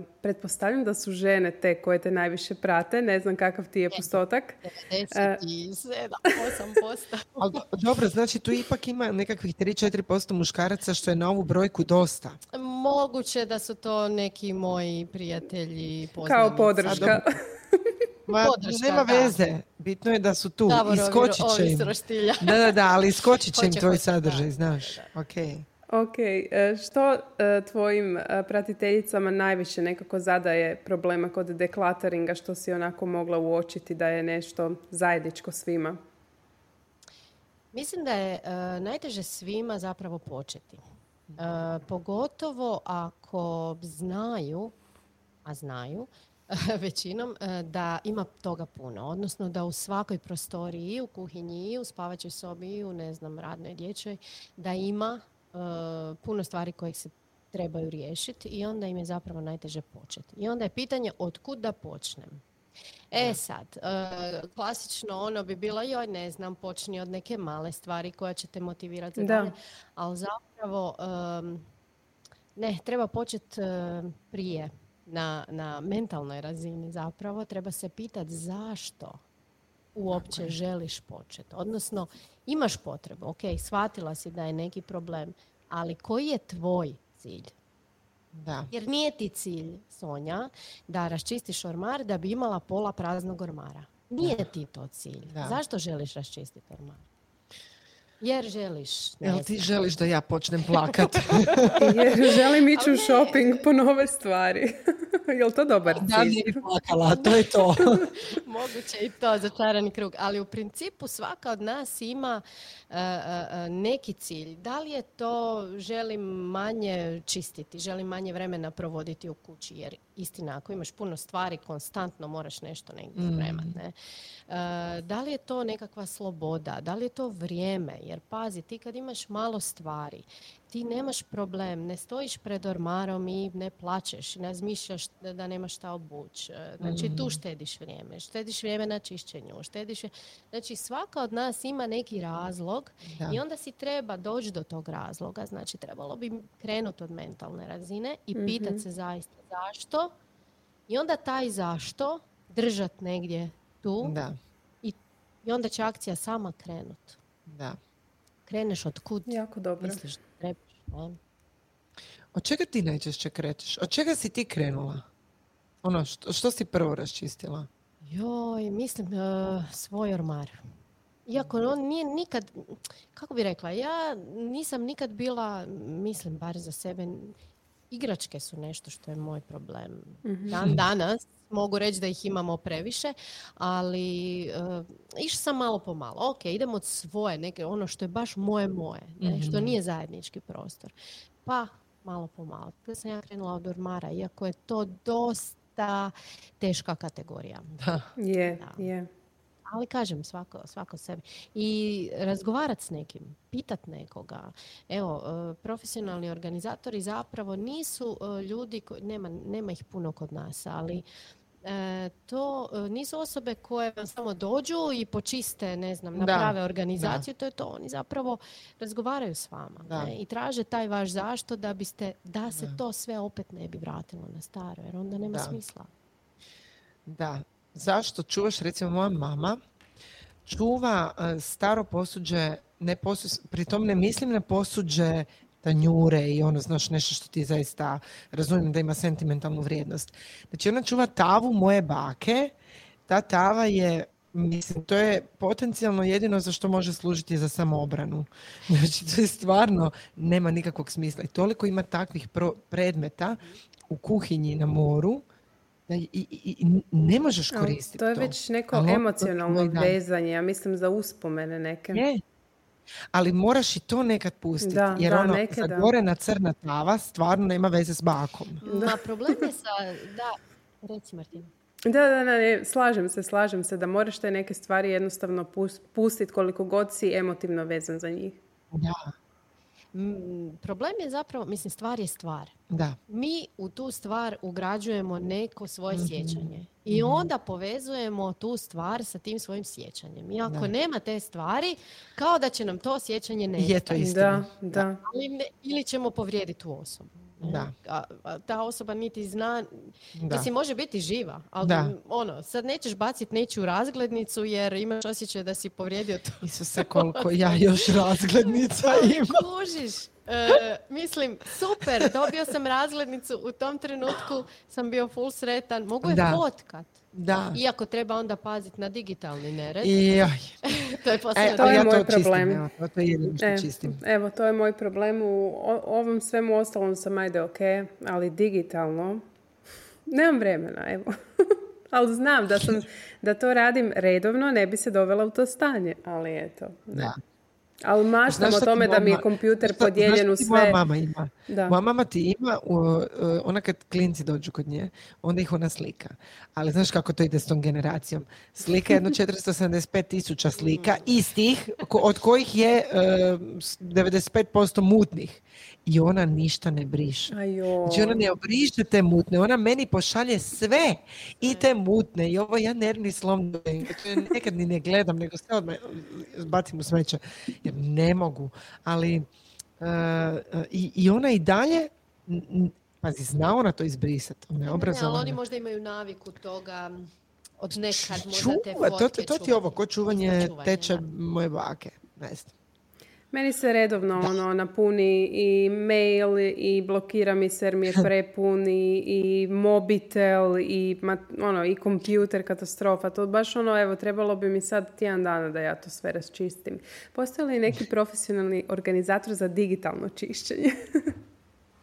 Speaker 4: e, pretpostavljam da su žene te koje te najviše prate, ne znam kakav ti je postotak.
Speaker 3: 97, 8%.
Speaker 2: Ali do- dobro, znači tu ipak ima nekakvih 3-4% muškaraca što je na ovu brojku dosta.
Speaker 3: Moguće da su to neki moji prijatelji,
Speaker 4: Kao
Speaker 3: poznanici.
Speaker 4: podrška.
Speaker 2: Ma,
Speaker 3: podrška,
Speaker 2: nema
Speaker 3: da.
Speaker 2: Bitno je da su tu.
Speaker 3: Davorovi
Speaker 2: Iskočit će
Speaker 3: ovi
Speaker 2: im. Da, da, da, ali iskočit će im tvoj
Speaker 3: hoće,
Speaker 2: sadržaj,
Speaker 3: da.
Speaker 2: znaš. Ok.
Speaker 4: Ok, e, što e, tvojim e, pratiteljicama najviše nekako zadaje problema kod deklataringa, što si onako mogla uočiti da je nešto zajedničko svima?
Speaker 3: Mislim da je e, najteže svima zapravo početi. E, pogotovo ako znaju, a znaju, većinom, e, da ima toga puno. Odnosno da u svakoj prostoriji, u kuhinji, u spavaćoj sobi, u, ne znam, radnoj dječjoj, da ima e, puno stvari koje se trebaju riješiti i onda im je zapravo najteže početi. I onda je pitanje od kud da počnem. E sad, e, klasično ono bi bilo, joj ne znam, počni od neke male stvari koja će te motivirati za
Speaker 4: Da.
Speaker 3: dalje, ali zapravo ne, treba početi prije na, na mentalnoj razini zapravo, treba se pitati zašto uopće želiš početi. Odnosno, imaš potrebu, ok, shvatila si da je neki problem, ali koji je tvoj cilj?
Speaker 2: Da.
Speaker 3: Jer nije ti cilj, Sonja, da raščistiš ormar da bi imala pola praznog ormara. Nije ti to cilj.
Speaker 2: Da.
Speaker 3: Zašto želiš raščistiti ormar? Jer želiš.
Speaker 2: Jel ti želiš da ja počnem plakat?
Speaker 4: Jer želim ići u shopping po nove stvari. Jel to dobar
Speaker 2: da,
Speaker 4: cilj?
Speaker 2: bi plakala, to je to.
Speaker 3: Moguće i to, začarani krug. Ali u principu svaka od nas ima e, e, e, neki cilj. Da li je to želim manje čistiti, želim manje vremena provoditi u kući, jer istina, ako imaš puno stvari, konstantno moraš nešto negdje spremat, ne? E, da li je to nekakva sloboda, da li je to vrijeme, jer pazi, ti kad imaš malo stvari, ti nemaš problem, ne stojiš pred ormarom i ne plačeš, ne razmišljaš da, nemaš šta obući. E, Znači tu štediš vrijeme, štediš vrijeme na čišćenju, štediš... Znači svaka od nas ima neki razlog
Speaker 2: Da.
Speaker 3: i onda si treba doći do tog razloga. Znači trebalo bi krenuti od mentalne razine i pitat se zaista zašto i onda taj zašto držat negdje tu
Speaker 2: Da,
Speaker 3: i, i onda će akcija sama krenut.
Speaker 2: da.
Speaker 3: Kreneš od kud
Speaker 4: Jako dobro.
Speaker 3: misliš da trebaš. ne?
Speaker 2: Od čega ti najčešće krećeš? Od čega si ti krenula? Ono, što, što si prvo raščistila?
Speaker 3: Joj, mislim, e, svoj ormar. Iako on nije nikad, kako bi rekla, ja nisam nikad bila, mislim bar za sebe, igračke su nešto što je moj problem. Dan danas mogu reći da ih imamo previše, ali uh, išla sam malo po malo. Ok, idemo od svoje, neke, ono što je baš moje moje, ne, što nije zajednički prostor. Pa malo po malo. Kada sam ja krenula od ormara, iako je to dosta teška kategorija.
Speaker 2: Da.
Speaker 4: Je,
Speaker 3: Da.
Speaker 4: je.
Speaker 3: Ali kažem, svako, svako sebi. I razgovarat s nekim, pitat nekoga. Evo, e, profesionalni organizatori zapravo nisu e, ljudi, koji, nema, nema ih puno kod nas, ali to e, nisu osobe koje vam samo dođu i počiste, ne znam,
Speaker 2: Da,
Speaker 3: naprave organizaciju, to je to. Oni zapravo razgovaraju s vama
Speaker 2: Da.
Speaker 3: ne, i traže taj vaš zašto da biste, da se to sve opet ne bi vratilo na staro, jer onda nema
Speaker 2: Da.
Speaker 3: smisla.
Speaker 2: Da. Zašto čuvaš, recimo moja mama, čuva e, staro posuđe, ne posu, pri tom ne mislim na posuđe tanjure i ono, znaš, nešto što ti zaista razumijem da ima sentimentalnu vrijednost. Znači ona čuva tavu moje bake, ta tava je Mislim, to je potencijalno jedino za što može služiti za samoobranu. Znači, to je stvarno nema nikakvog smisla. I toliko ima takvih pro- predmeta u kuhinji na moru da i, i- i- i ne možeš koristiti
Speaker 4: to je već neko emocionalno vezanje, ja mislim za uspomene neke.
Speaker 2: Je. Ali moraš i to nekad pustiti.
Speaker 4: Da,
Speaker 2: jer
Speaker 4: da,
Speaker 2: ono,
Speaker 4: neke da.
Speaker 2: zagorena crna tava stvarno nema veze s bakom.
Speaker 3: Ma problem je sa, da, reci Martina.
Speaker 4: Da, da, da, ne, slažem se, slažem se da moraš te neke stvari jednostavno pustiti koliko god si emotivno vezan za njih.
Speaker 2: Da,
Speaker 3: Mm, problem je zapravo, mislim, stvar je stvar.
Speaker 2: da.
Speaker 3: Mi u tu stvar ugrađujemo neko svoje sjećanje. I onda povezujemo tu stvar sa tim svojim sjećanjem. I ako
Speaker 2: Da.
Speaker 3: nema te stvari, kao da će nam to sjećanje nestati.
Speaker 2: Je to istina.
Speaker 4: Da, da.
Speaker 3: Ali ne- ili ćemo povrijediti tu osobu.
Speaker 2: Da.
Speaker 3: A, a ta osoba niti zna,
Speaker 2: Da.
Speaker 3: mislim može biti živa, ali
Speaker 2: Da.
Speaker 3: ono, sad nećeš baciti nečiju razglednicu jer imaš osjećaj da si povrijedio tu
Speaker 2: Isuse, koliko ja još razglednica imam.
Speaker 3: Kužiš, E, mislim, super, dobio sam razglednicu, u tom trenutku sam bio full sretan, mogu je
Speaker 2: Da. Da.
Speaker 3: Iako treba onda paziti na digitalni nered.
Speaker 2: I,
Speaker 3: to je
Speaker 2: e,
Speaker 3: posebno.
Speaker 4: to je
Speaker 2: ja
Speaker 4: moj
Speaker 2: to čistim,
Speaker 4: problem.
Speaker 2: evo, to- je jedino što
Speaker 4: E,
Speaker 2: čistim.
Speaker 4: Evo, to je moj problem. U ovom svemu ostalom sam ajde ok, ali digitalno nemam vremena, evo. ali znam da, sam, da to radim redovno, ne bi se dovela u to stanje, ali eto. Ne.
Speaker 2: Da.
Speaker 4: Ali maštam o tome da mi je kompjuter
Speaker 2: Šta-
Speaker 4: podijeljen u
Speaker 2: ti Moja
Speaker 4: sve.
Speaker 2: mama ima.
Speaker 4: Da.
Speaker 2: Moja mama ti ima, uh, ona kad klinci dođu kod nje, onda ih ona slika. Ali znaš kako to ide s tom generacijom? Slika jedno 475 tisuća slika, istih, od kojih je uh, s- 95% mutnih. I ona ništa ne briše.
Speaker 4: Ajo.
Speaker 2: Znači ona ne obriše te mutne, ona meni pošalje sve i te mutne i ovo ja nervni slom nekad ni ne gledam, nego sve odmah bacim u smeće jer ne mogu. Ali uh, uh, i, i ona i dalje, pazi, zna ona to izbrisati, ona je
Speaker 3: Ne, ne, ali oni možda imaju naviku toga od nekad možda te
Speaker 2: Čuva, to, to ti je ovo, ko čuvanje
Speaker 3: Čuvanje,
Speaker 2: teče moje bake. Ne znam.
Speaker 4: Meni se redovno ono napuni i mail i blokira mi se jer mi je prepun i, i mobitel i ma- ono i kompjuter katastrofa. To baš ono evo trebalo bi mi sad tjedan dana da ja to sve raščistim. Postoji li neki profesionalni organizator za digitalno čišćenje?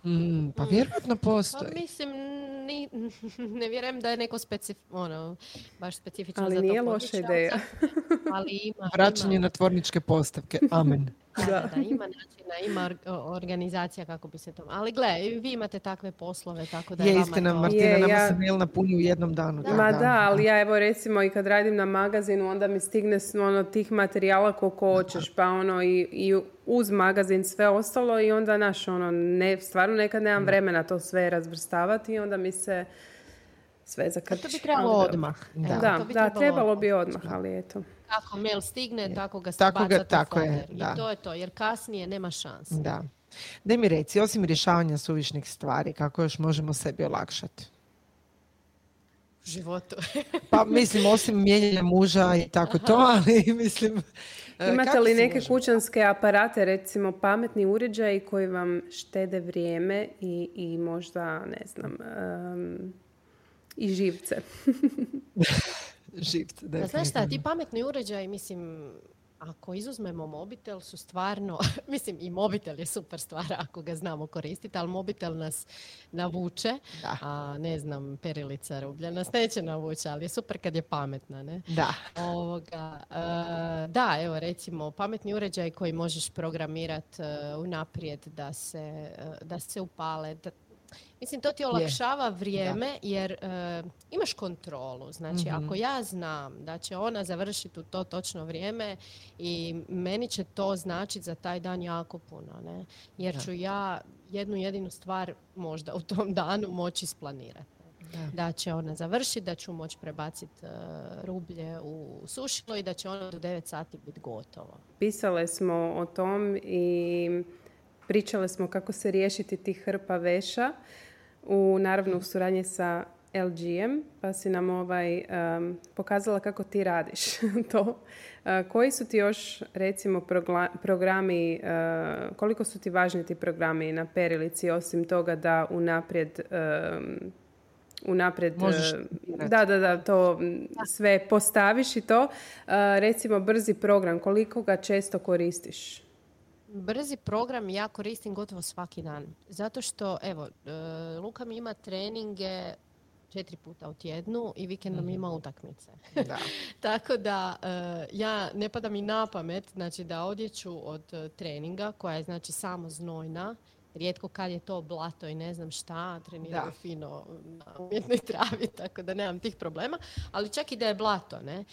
Speaker 2: Mm, pa vjerojatno
Speaker 3: Pa
Speaker 2: postoji.
Speaker 3: mislim, ni, ne vjerujem da je neko specif, ono, baš specifično
Speaker 4: Ali
Speaker 3: za to
Speaker 4: nije loša
Speaker 3: ali
Speaker 4: ideja.
Speaker 3: Ali ima,
Speaker 2: Vraćanje
Speaker 3: ima,
Speaker 2: na tvorničke postavke. Amen.
Speaker 3: Da, da, da, ima načina, ima or- organizacija kako bi se to... Ali gle, vi imate takve poslove, tako da je
Speaker 2: Je
Speaker 3: vama
Speaker 2: istina,
Speaker 3: to...
Speaker 2: Martina,
Speaker 4: Je,
Speaker 2: nama
Speaker 4: ja-
Speaker 2: se mail napuni u jednom danu.
Speaker 4: Ma da, ali ja evo recimo i kad radim na magazinu onda mi stigne ono tih materijala koliko hoćeš pa ono i, i uz magazin sve ostalo i onda naš ono ne, stvarno nekad nemam vremena to sve razvrstavati i onda mi se sve
Speaker 3: A
Speaker 4: zakrči.
Speaker 3: to bi trebalo
Speaker 4: Ali
Speaker 3: odmah.
Speaker 2: Da.
Speaker 4: Da,
Speaker 3: to bi
Speaker 4: da,
Speaker 3: trebalo
Speaker 4: trebalo bi odmah, ali eto.
Speaker 3: Kako mail stigne, tako ga se
Speaker 2: Tako ga- tako je, da.
Speaker 3: I to je to, jer kasnije nema šanse.
Speaker 2: Da. Daj mi reci, osim rješavanja suvišnih stvari, kako još možemo sebi olakšati?
Speaker 3: U životu.
Speaker 2: Pa mislim, osim mijenjanja muža i tako to, ali mislim... e,
Speaker 4: Imate li neke
Speaker 2: možemo?
Speaker 4: kućanske aparate, recimo pametni uređaji koji vam štede vrijeme i, i možda, ne znam, i živce?
Speaker 2: Živce,
Speaker 3: Da, znaš šta, ti pametni uređaji, mislim, ako izuzmemo mobitel su stvarno, mislim i mobitel je super stvar ako ga znamo koristiti, ali mobitel nas navuče,
Speaker 2: Da.
Speaker 3: a ne znam, perilica rublja nas neće navući, ali je super kad je pametna, ne?
Speaker 2: Da.
Speaker 3: Ovoga, e, da, evo recimo pametni uređaj koji možeš programirati unaprijed da se, e, da se upale. Da, mislim, to ti olakšava vrijeme jer e, imaš kontrolu. Znači,
Speaker 2: Mhm.
Speaker 3: ako ja znam da će ona završiti u to točno vrijeme i meni će to značiti za taj dan jako puno, ne? Jer
Speaker 2: Da.
Speaker 3: ću ja jednu jedinu stvar možda u tom danu moći isplanirati
Speaker 2: Da.
Speaker 3: da će ona završiti, da ću moći prebaciti rublje u sušilo i da će ona do 9 sati biti gotovo.
Speaker 4: Pisale smo o tom i pričale smo kako se riješiti tih hrpa veša u naravno u suradnji sa LG-em, pa si nam ovaj, em, pokazala kako ti radiš to. E, koji su ti još, recimo, progla- programi, e, koliko su ti važni ti programi na perilici, osim toga da unaprijed em, unaprijed
Speaker 2: Možeš
Speaker 4: da, da, da, to sve postaviš i to. E, recimo brzi program, koliko ga često koristiš?
Speaker 3: Brzi program ja koristim gotovo svaki dan. Zato što, evo, e, Luka mi ima treninge četiri puta u tjednu i vikendom ima utakmice.
Speaker 2: Da.
Speaker 3: Tako da e, ja ne pada mi na pamet znači da odjeću od e, treninga koja je znači samo znojna rijetko kad je to blato i ne znam šta, treniraju
Speaker 2: Da.
Speaker 3: fino na umjetnoj travi, tako da nemam tih problema, ali čak i da je blato, ne, e,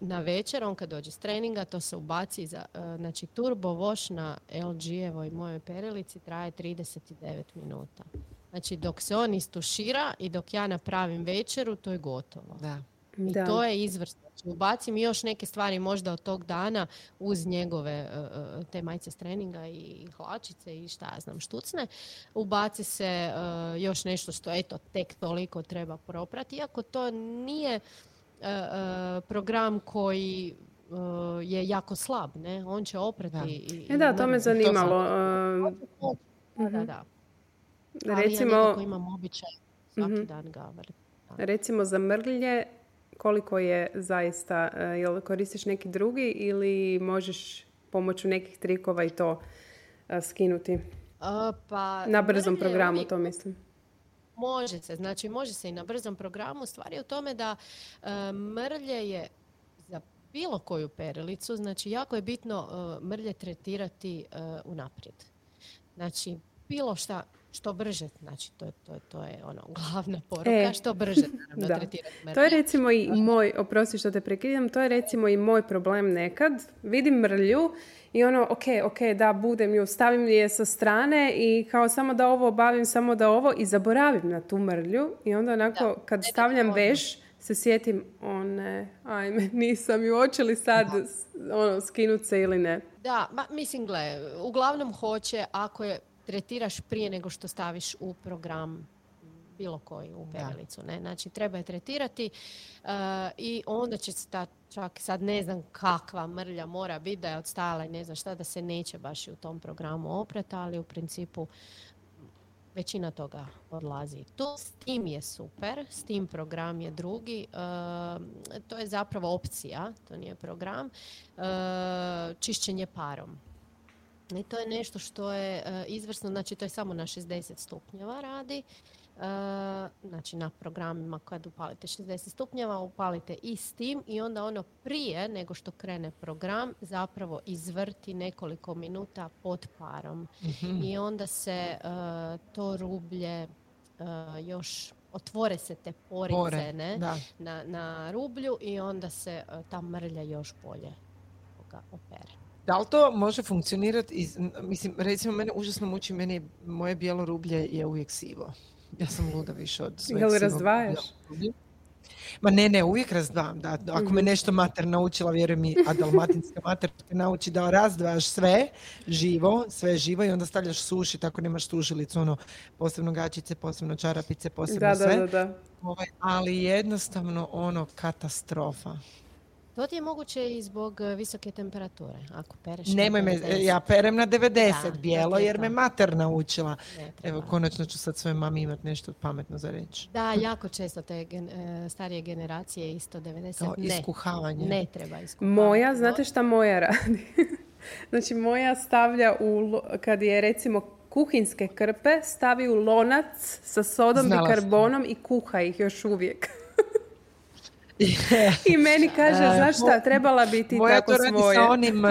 Speaker 3: na večer, on kad dođe s treninga, to se ubaci, za, e, znači turbo wash na LG-evoj mojoj perilici traje 39 minuta. Znači dok se on istušira i dok ja napravim večeru, to je gotovo.
Speaker 2: Da.
Speaker 3: I
Speaker 4: Da.
Speaker 3: to je izvrsno. Ubacim još neke stvari možda od tog dana uz njegove e, e, te majice s treninga i hlačice i šta ja znam štucne. Ubaci se e, još nešto što eto tek toliko treba proprati. Iako to nije program koji je jako slab, ne? On će oprati.
Speaker 2: Da.
Speaker 3: I,
Speaker 4: E da, to me zanimalo.
Speaker 3: Da, da, da.
Speaker 4: Recimo,
Speaker 3: Ali ja imam običaj svaki
Speaker 4: Mhm.
Speaker 3: dan ga vrtati.
Speaker 4: recimo za mrlje, koliko je zaista, e, jel koristiš neki drugi ili možeš pomoću nekih trikova i to e, skinuti?
Speaker 3: A, pa,
Speaker 4: Na brzom programu,
Speaker 3: uvijek
Speaker 4: to mislim.
Speaker 3: Može se, znači može se i na brzom programu. Stvar je u tome da e, mrlje je za bilo koju perilicu, znači jako je bitno e, mrlje tretirati e, unaprijed. Znači, bilo šta, što brže, znači to je, to je, to je ono glavna poruka,
Speaker 4: E,
Speaker 3: što brže naravno
Speaker 4: da.
Speaker 3: tretirati mrlje.
Speaker 4: To je recimo i moj, oprosti što te prekidam, to je recimo i moj problem nekad. Vidim mrlju i ono, ok, ok, da, budem ju, stavim je sa strane i kao samo da ovo obavim, samo da ovo i zaboravim na tu mrlju i onda onako
Speaker 3: Da,
Speaker 4: kad stavljam veš se sjetim, o ne, ajme, nisam ju, hoće li sad ono, skinut se ili ne.
Speaker 3: Da, ma, mislim, gle, uglavnom hoće ako je tretiraš prije nego što staviš u program bilo koji u perilicu. Ne? Znači, treba je tretirati e, i onda će se ta, čak sad ne znam kakva mrlja mora biti da je odstajala i ne znam šta, da se neće baš i u tom programu oprati, ali u principu većina toga odlazi. To Steam je super, Steam program je drugi, e, to je zapravo opcija, to nije program, e, čišćenje parom. I to je nešto što je e, izvrsno, znači to je samo na 60 stupnjeva radi. E, znači na programima kad upalite 60 stupnjeva upalite i Steam i onda ono prije nego što krene program zapravo izvrti nekoliko minuta pod parom i onda se e, to rublje još otvore se te porice
Speaker 2: Pore,
Speaker 3: ne, na, na rublju i onda se ta mrlja još bolje opere.
Speaker 2: Da li to može funkcionirati? Iz, mislim, recimo, mene užasno muči, meni je- moje bijelo rublje je uvijek sivo. Ja sam luda više od svojeg
Speaker 4: Jel razdvajaš?
Speaker 2: Ma ne, ne, uvijek razdvajam. Da. Ako
Speaker 4: Mhm.
Speaker 2: me nešto mater naučila, vjeruj mi, a dalmatinska mater te nauči da razdvajaš sve živo, sve živo i onda stavljaš suši, tako nemaš sušilicu, ono, posebno gačice, posebno čarapice, posebno
Speaker 4: Da,
Speaker 2: sve.
Speaker 4: da, da, da.
Speaker 2: Ovaj, ali jednostavno ono katastrofa.
Speaker 3: To ti je moguće i zbog e, visoke temperature. Ako pereš
Speaker 2: Nemoj me,
Speaker 3: 90,
Speaker 2: ja perem na 90
Speaker 3: Da,
Speaker 2: bijelo
Speaker 3: to
Speaker 2: jer me
Speaker 3: to.
Speaker 2: mater naučila. Evo, konačno ću sad svoje mami imati nešto pametno za reći.
Speaker 3: Da, jako često te gen- e, starije generacije isto 90
Speaker 2: Kao
Speaker 3: ne,
Speaker 2: iskuhavanje.
Speaker 3: ne treba iskuhavati.
Speaker 4: Moja, znate šta moja radi? znači moja stavlja u, kad je recimo kuhinske krpe, stavi u lonac sa sodom
Speaker 2: Znala sam.
Speaker 4: bikarbonom i kuha ih još uvijek. I meni kaže,
Speaker 2: E,
Speaker 4: znaš šta, trebala bi ti
Speaker 2: Moja
Speaker 4: tako
Speaker 2: to radi
Speaker 4: svoje.
Speaker 2: sa onim uh,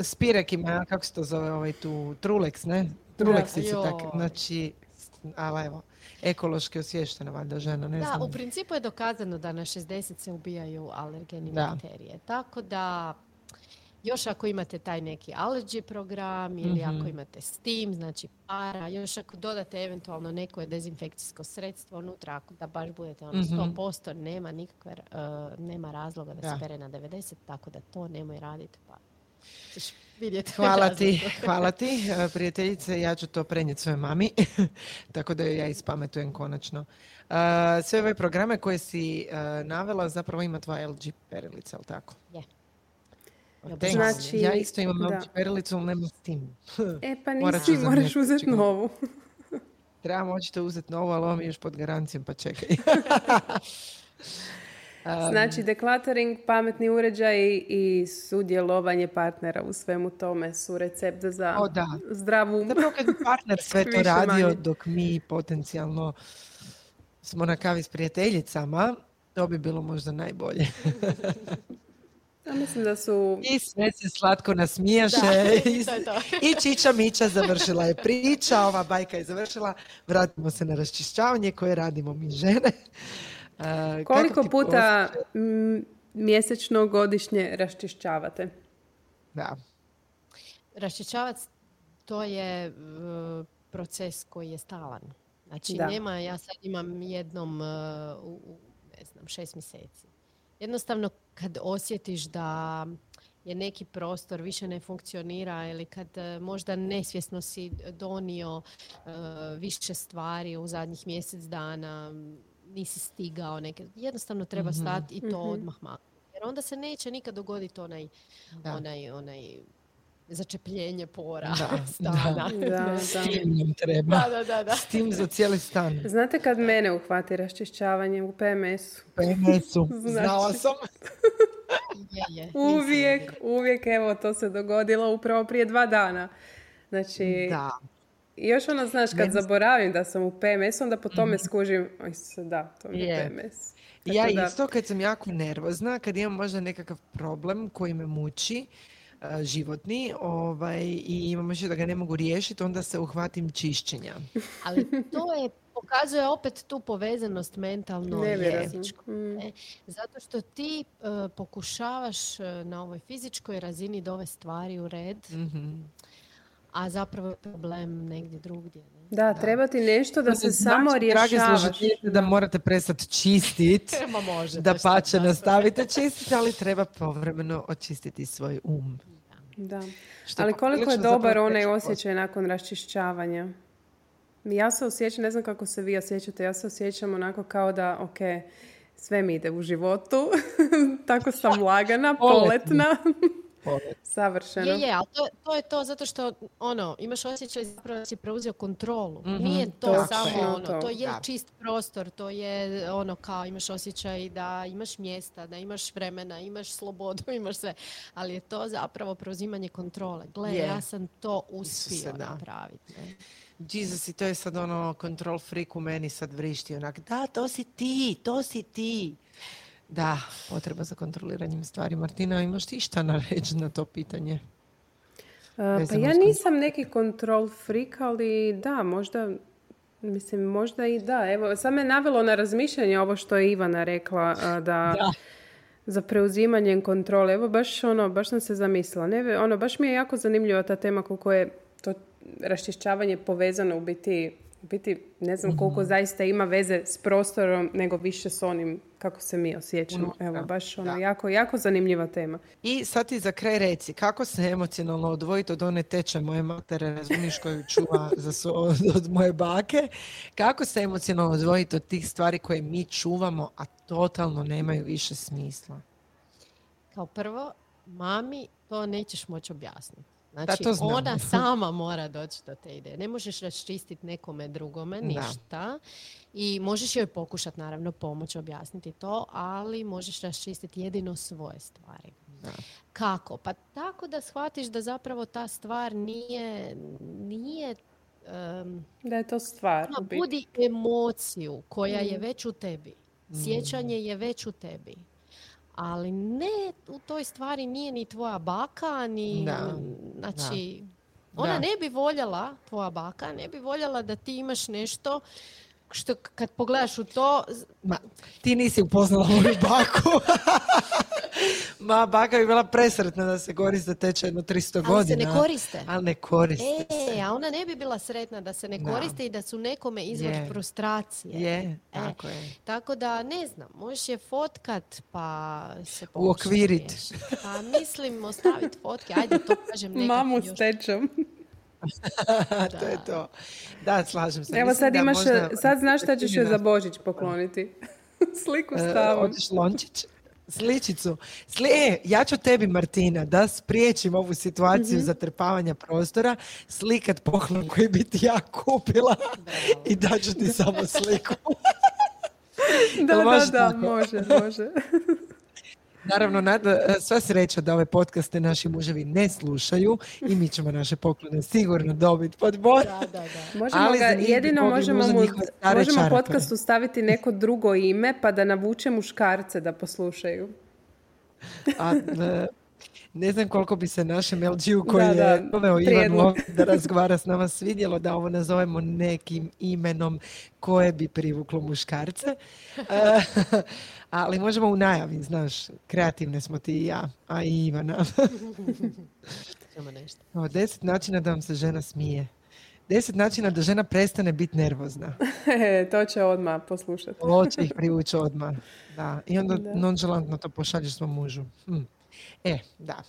Speaker 2: spirekima, kako se to zove, ovaj tu, Trulex, ne?
Speaker 3: Joj.
Speaker 2: takve, znači, ali evo, ekološki osviještena valjda žena, ne
Speaker 3: Da,
Speaker 2: znam.
Speaker 3: u principu je dokazano da na 60 se ubijaju alergeni
Speaker 2: Da.
Speaker 3: bakterije. Tako da, još ako imate taj neki allergy program ili
Speaker 2: Mhm.
Speaker 3: ako imate steam, znači para, još ako dodate eventualno neko dezinfekcijsko sredstvo unutra, ako da baš budete ono
Speaker 2: Mhm.
Speaker 3: 100%, nema nikakve, uh, nema razloga da,
Speaker 2: Da.
Speaker 3: se pere na 90, tako da to nemoj raditi, pa ćeš vidjeti
Speaker 2: Hvala ti, hvala ti, e, prijateljice, ja ću to prenijeti svojoj mami, tako da joj ja ispametujem konačno. E, sve ove programe koje si navela zapravo ima tvoja LG perilica, ali tako?
Speaker 3: Je.
Speaker 2: Thanks.
Speaker 4: Znači,
Speaker 2: ja isto imam
Speaker 4: da.
Speaker 2: LG perilicu, ali nemam s tim.
Speaker 4: E pa nisi, moraš
Speaker 2: zamijetiti,
Speaker 4: uzeti novu.
Speaker 2: Trebamo očito uzeti novu, ali ovo mi još pod garancijom, pa čekaj.
Speaker 4: Znači, decluttering, pametni uređaji i sudjelovanje partnera u svemu tome su recept za
Speaker 2: O, da.
Speaker 4: zdravu
Speaker 2: Zapravo kad bi partner sve to radio
Speaker 4: manje.
Speaker 2: dok mi potencijalno smo na kavi s prijateljicama, to bi bilo možda najbolje.
Speaker 4: Ja mislim da su
Speaker 2: I sve se slatko nasmijaše.
Speaker 3: Da,
Speaker 2: I,
Speaker 3: to je to.
Speaker 2: I Čiča Mića završila je priča, ova bajka je završila. Vratimo se na raščišćavanje koje radimo mi žene. Uh,
Speaker 4: koliko puta mjesečno, godišnje raščišćavate?
Speaker 2: Da.
Speaker 3: Raščišćavac to je e, proces koji je stalan. Znači
Speaker 4: Da.
Speaker 3: nema, ja sad imam jednom e, u, u, ne znam, šest mjeseci. Jednostavno kad osjetiš da je neki prostor više ne funkcionira ili kad e, možda nesvjesno si donio e, više stvari u zadnjih mjesec dana, nisi stigao neke, jednostavno treba stati i to odmah maknuti. Jer jer onda se neće nikad dogoditi onaj,
Speaker 2: Da.
Speaker 3: onaj, onaj začepljenje pora
Speaker 2: Da,
Speaker 3: stana.
Speaker 4: Da, da.
Speaker 2: S tim nam treba.
Speaker 3: da, da, da.
Speaker 2: S tim za cijeli stan.
Speaker 4: Znate kad mene uhvati raščišćavanje u PMS-u?
Speaker 2: PMS-u.
Speaker 4: Znači.
Speaker 2: Znala sam.
Speaker 3: Je, je.
Speaker 4: Uvijek, uvijek, evo, to se dogodilo upravo prije dva dana. Znači,
Speaker 2: Da.
Speaker 4: i još ono, znaš, kad
Speaker 2: Meni-
Speaker 4: zaboravim da sam u PMS, onda po tome skužim, oj, se, da, to mi je
Speaker 2: Je.
Speaker 4: PMS.
Speaker 2: Ja
Speaker 4: da-
Speaker 2: isto kad sam jako nervozna, kad imam možda nekakav problem koji me muči, životni, ovaj, i imam još da ga ne mogu riješiti, onda se uhvatim čišćenja.
Speaker 3: Ali to je, pokazuje opet tu povezanost mentalno i.
Speaker 4: Mm.
Speaker 3: ne? Zato što ti e, pokušavaš e, na ovoj fizičkoj razini dovesti stvari u red,
Speaker 2: Mhm.
Speaker 3: a zapravo je problem negdje drugdje. Ne?
Speaker 4: Da, treba ti nešto da se
Speaker 2: Znači,
Speaker 4: samo
Speaker 2: dragi
Speaker 4: rješavaš.
Speaker 2: da morate prestati čistiti,
Speaker 3: Ma može.
Speaker 2: da pače
Speaker 3: da.
Speaker 2: nastavite čistiti, ali treba povremeno očistiti svoj um.
Speaker 4: Da.
Speaker 2: Što
Speaker 4: Ali koliko je dobar onaj osjećaj nakon raščišćavanja. Ja se osjećam, ne znam kako se vi osjećate, ja se osjećam onako kao da, ok, sve mi ide u životu, tako sam lagana, poletna,
Speaker 2: polet.
Speaker 4: Savršeno.
Speaker 3: Je, je, ali to, to je to zato što ono, imaš osjećaj zapravo da si preuzeo kontrolu.
Speaker 2: Mhm,
Speaker 3: Nije to samo
Speaker 4: je
Speaker 3: ono,
Speaker 4: to.
Speaker 3: to je
Speaker 2: Da.
Speaker 3: čist prostor, to je ono kao imaš osjećaj da imaš mjesta, da imaš vremena, imaš slobodu, imaš sve. Ali je to zapravo preuzimanje kontrole. Gle, ja sam to uspio
Speaker 2: Isuse,
Speaker 3: napraviti. ne.
Speaker 2: Jesus, i to je sad ono control freak u meni sad vrišti onak, da, to si ti, to si ti. Da, potreba za kontroliranjem stvari. Martina, imaš ti šta nareći na to pitanje?
Speaker 4: Uh, pa ja nisam neki kontrol freak, ali da, možda, mislim, možda i da. Evo, sad me navelo na razmišljanje ovo što je Ivana rekla, uh, da,
Speaker 2: Da.
Speaker 4: za preuzimanjem kontrole. Evo, baš ono, baš sam se zamislila. Ne, ono, baš mi je jako zanimljiva ta tema koliko je to raščišćavanje povezano u biti, u biti ne znam
Speaker 2: Mhm.
Speaker 4: koliko zaista ima veze s prostorom, nego više s onim kako se mi osjećamo.
Speaker 2: Unutra,
Speaker 4: Evo, baš ono,
Speaker 2: da.
Speaker 4: jako, jako zanimljiva tema.
Speaker 2: I sad ti za kraj reci, kako se emocionalno odvojiti od one teče moje matere, razumiješ, koju čuva za so, od, od moje bake, kako se emocionalno odvojiti od tih stvari koje mi čuvamo, a totalno nemaju više smisla?
Speaker 3: Kao prvo, mami to nećeš moći objasniti. Znači,
Speaker 2: to znam.
Speaker 3: ona sama mora doći do te ideje. Ne možeš raščistiti nekome drugome
Speaker 2: Da.
Speaker 3: ništa. I možeš joj pokušati, naravno, pomoći objasniti to, ali možeš raščistiti jedino svoje stvari.
Speaker 2: Da.
Speaker 3: Kako? Pa tako da shvatiš da zapravo ta stvar nije, nije em,
Speaker 4: Da je to stvar.
Speaker 3: Budi emociju koja je već u tebi. Sjećanje je već u tebi. Ali ne, u toj stvari nije ni tvoja baka, ni...
Speaker 2: Da,
Speaker 3: Znači,
Speaker 2: Da.
Speaker 3: ona
Speaker 2: Da.
Speaker 3: ne bi voljela, tvoja baka, ne bi voljela da ti imaš nešto što kad pogledaš u to,
Speaker 2: Ma, ti nisi upoznala moju baku. Ma, baka bi bila presretna da se koriste teče jedno 300 godina.
Speaker 3: ali se ne koriste.
Speaker 2: Ali ne koriste se.
Speaker 3: E, a ona ne bi bila sretna da se ne
Speaker 2: Da.
Speaker 3: koriste i da su nekome izvor
Speaker 2: Je.
Speaker 3: frustracije.
Speaker 2: Je,
Speaker 3: E,
Speaker 2: tako je.
Speaker 3: Tako da, ne znam, možeš je fotkat pa se
Speaker 2: Uokvirit.
Speaker 3: Pa mislim, ostaviti fotke, ajde to kažem nekako
Speaker 4: Mamu
Speaker 3: još.
Speaker 4: s tečom.
Speaker 2: to je to. Da, slažem se.
Speaker 4: Evo
Speaker 2: Mislim
Speaker 4: sad
Speaker 2: da
Speaker 4: imaš,
Speaker 2: možda-
Speaker 4: sad znaš šta ćeš joj za Božić pokloniti. Sliku
Speaker 2: e,
Speaker 4: stavom.
Speaker 2: Hoćeš lončić? Sličicu. Sli, e, ja ću tebi, Martina, da spriječim ovu situaciju
Speaker 4: Mhm.
Speaker 2: zatrpavanja prostora, slikat poklon koji bi ti ja kupila i daću ti samo sliku.
Speaker 4: Da, da, da, može, može.
Speaker 2: Naravno, nada, sva sreća da ove podcaste naši muževi ne slušaju i mi ćemo naše poklone sigurno dobiti pod bor.
Speaker 3: Da, da, da.
Speaker 4: Možemo
Speaker 2: Ali
Speaker 4: ga, jedino možemo mu, možemo podcastu staviti neko drugo ime pa da navuče muškarce da poslušaju.
Speaker 2: A, e, ne znam koliko bi se našem LG-u koji
Speaker 4: Da, da,
Speaker 2: je doveo Ivan da razgovara s nama svidjelo da ovo nazovemo nekim imenom koje bi privuklo muškarce. E, ali možemo u najavi, znaš, kreativne smo ti i ja, a i Ivana.
Speaker 3: Nešto.
Speaker 2: O, deset načina da vam se žena smije. Deset načina da žena prestane biti nervozna.
Speaker 4: to će odmah poslušati.
Speaker 2: Ovo će ih privući odmah. Da. I onda nonšalantno to pošalješ svom mužu. Hm. E, da.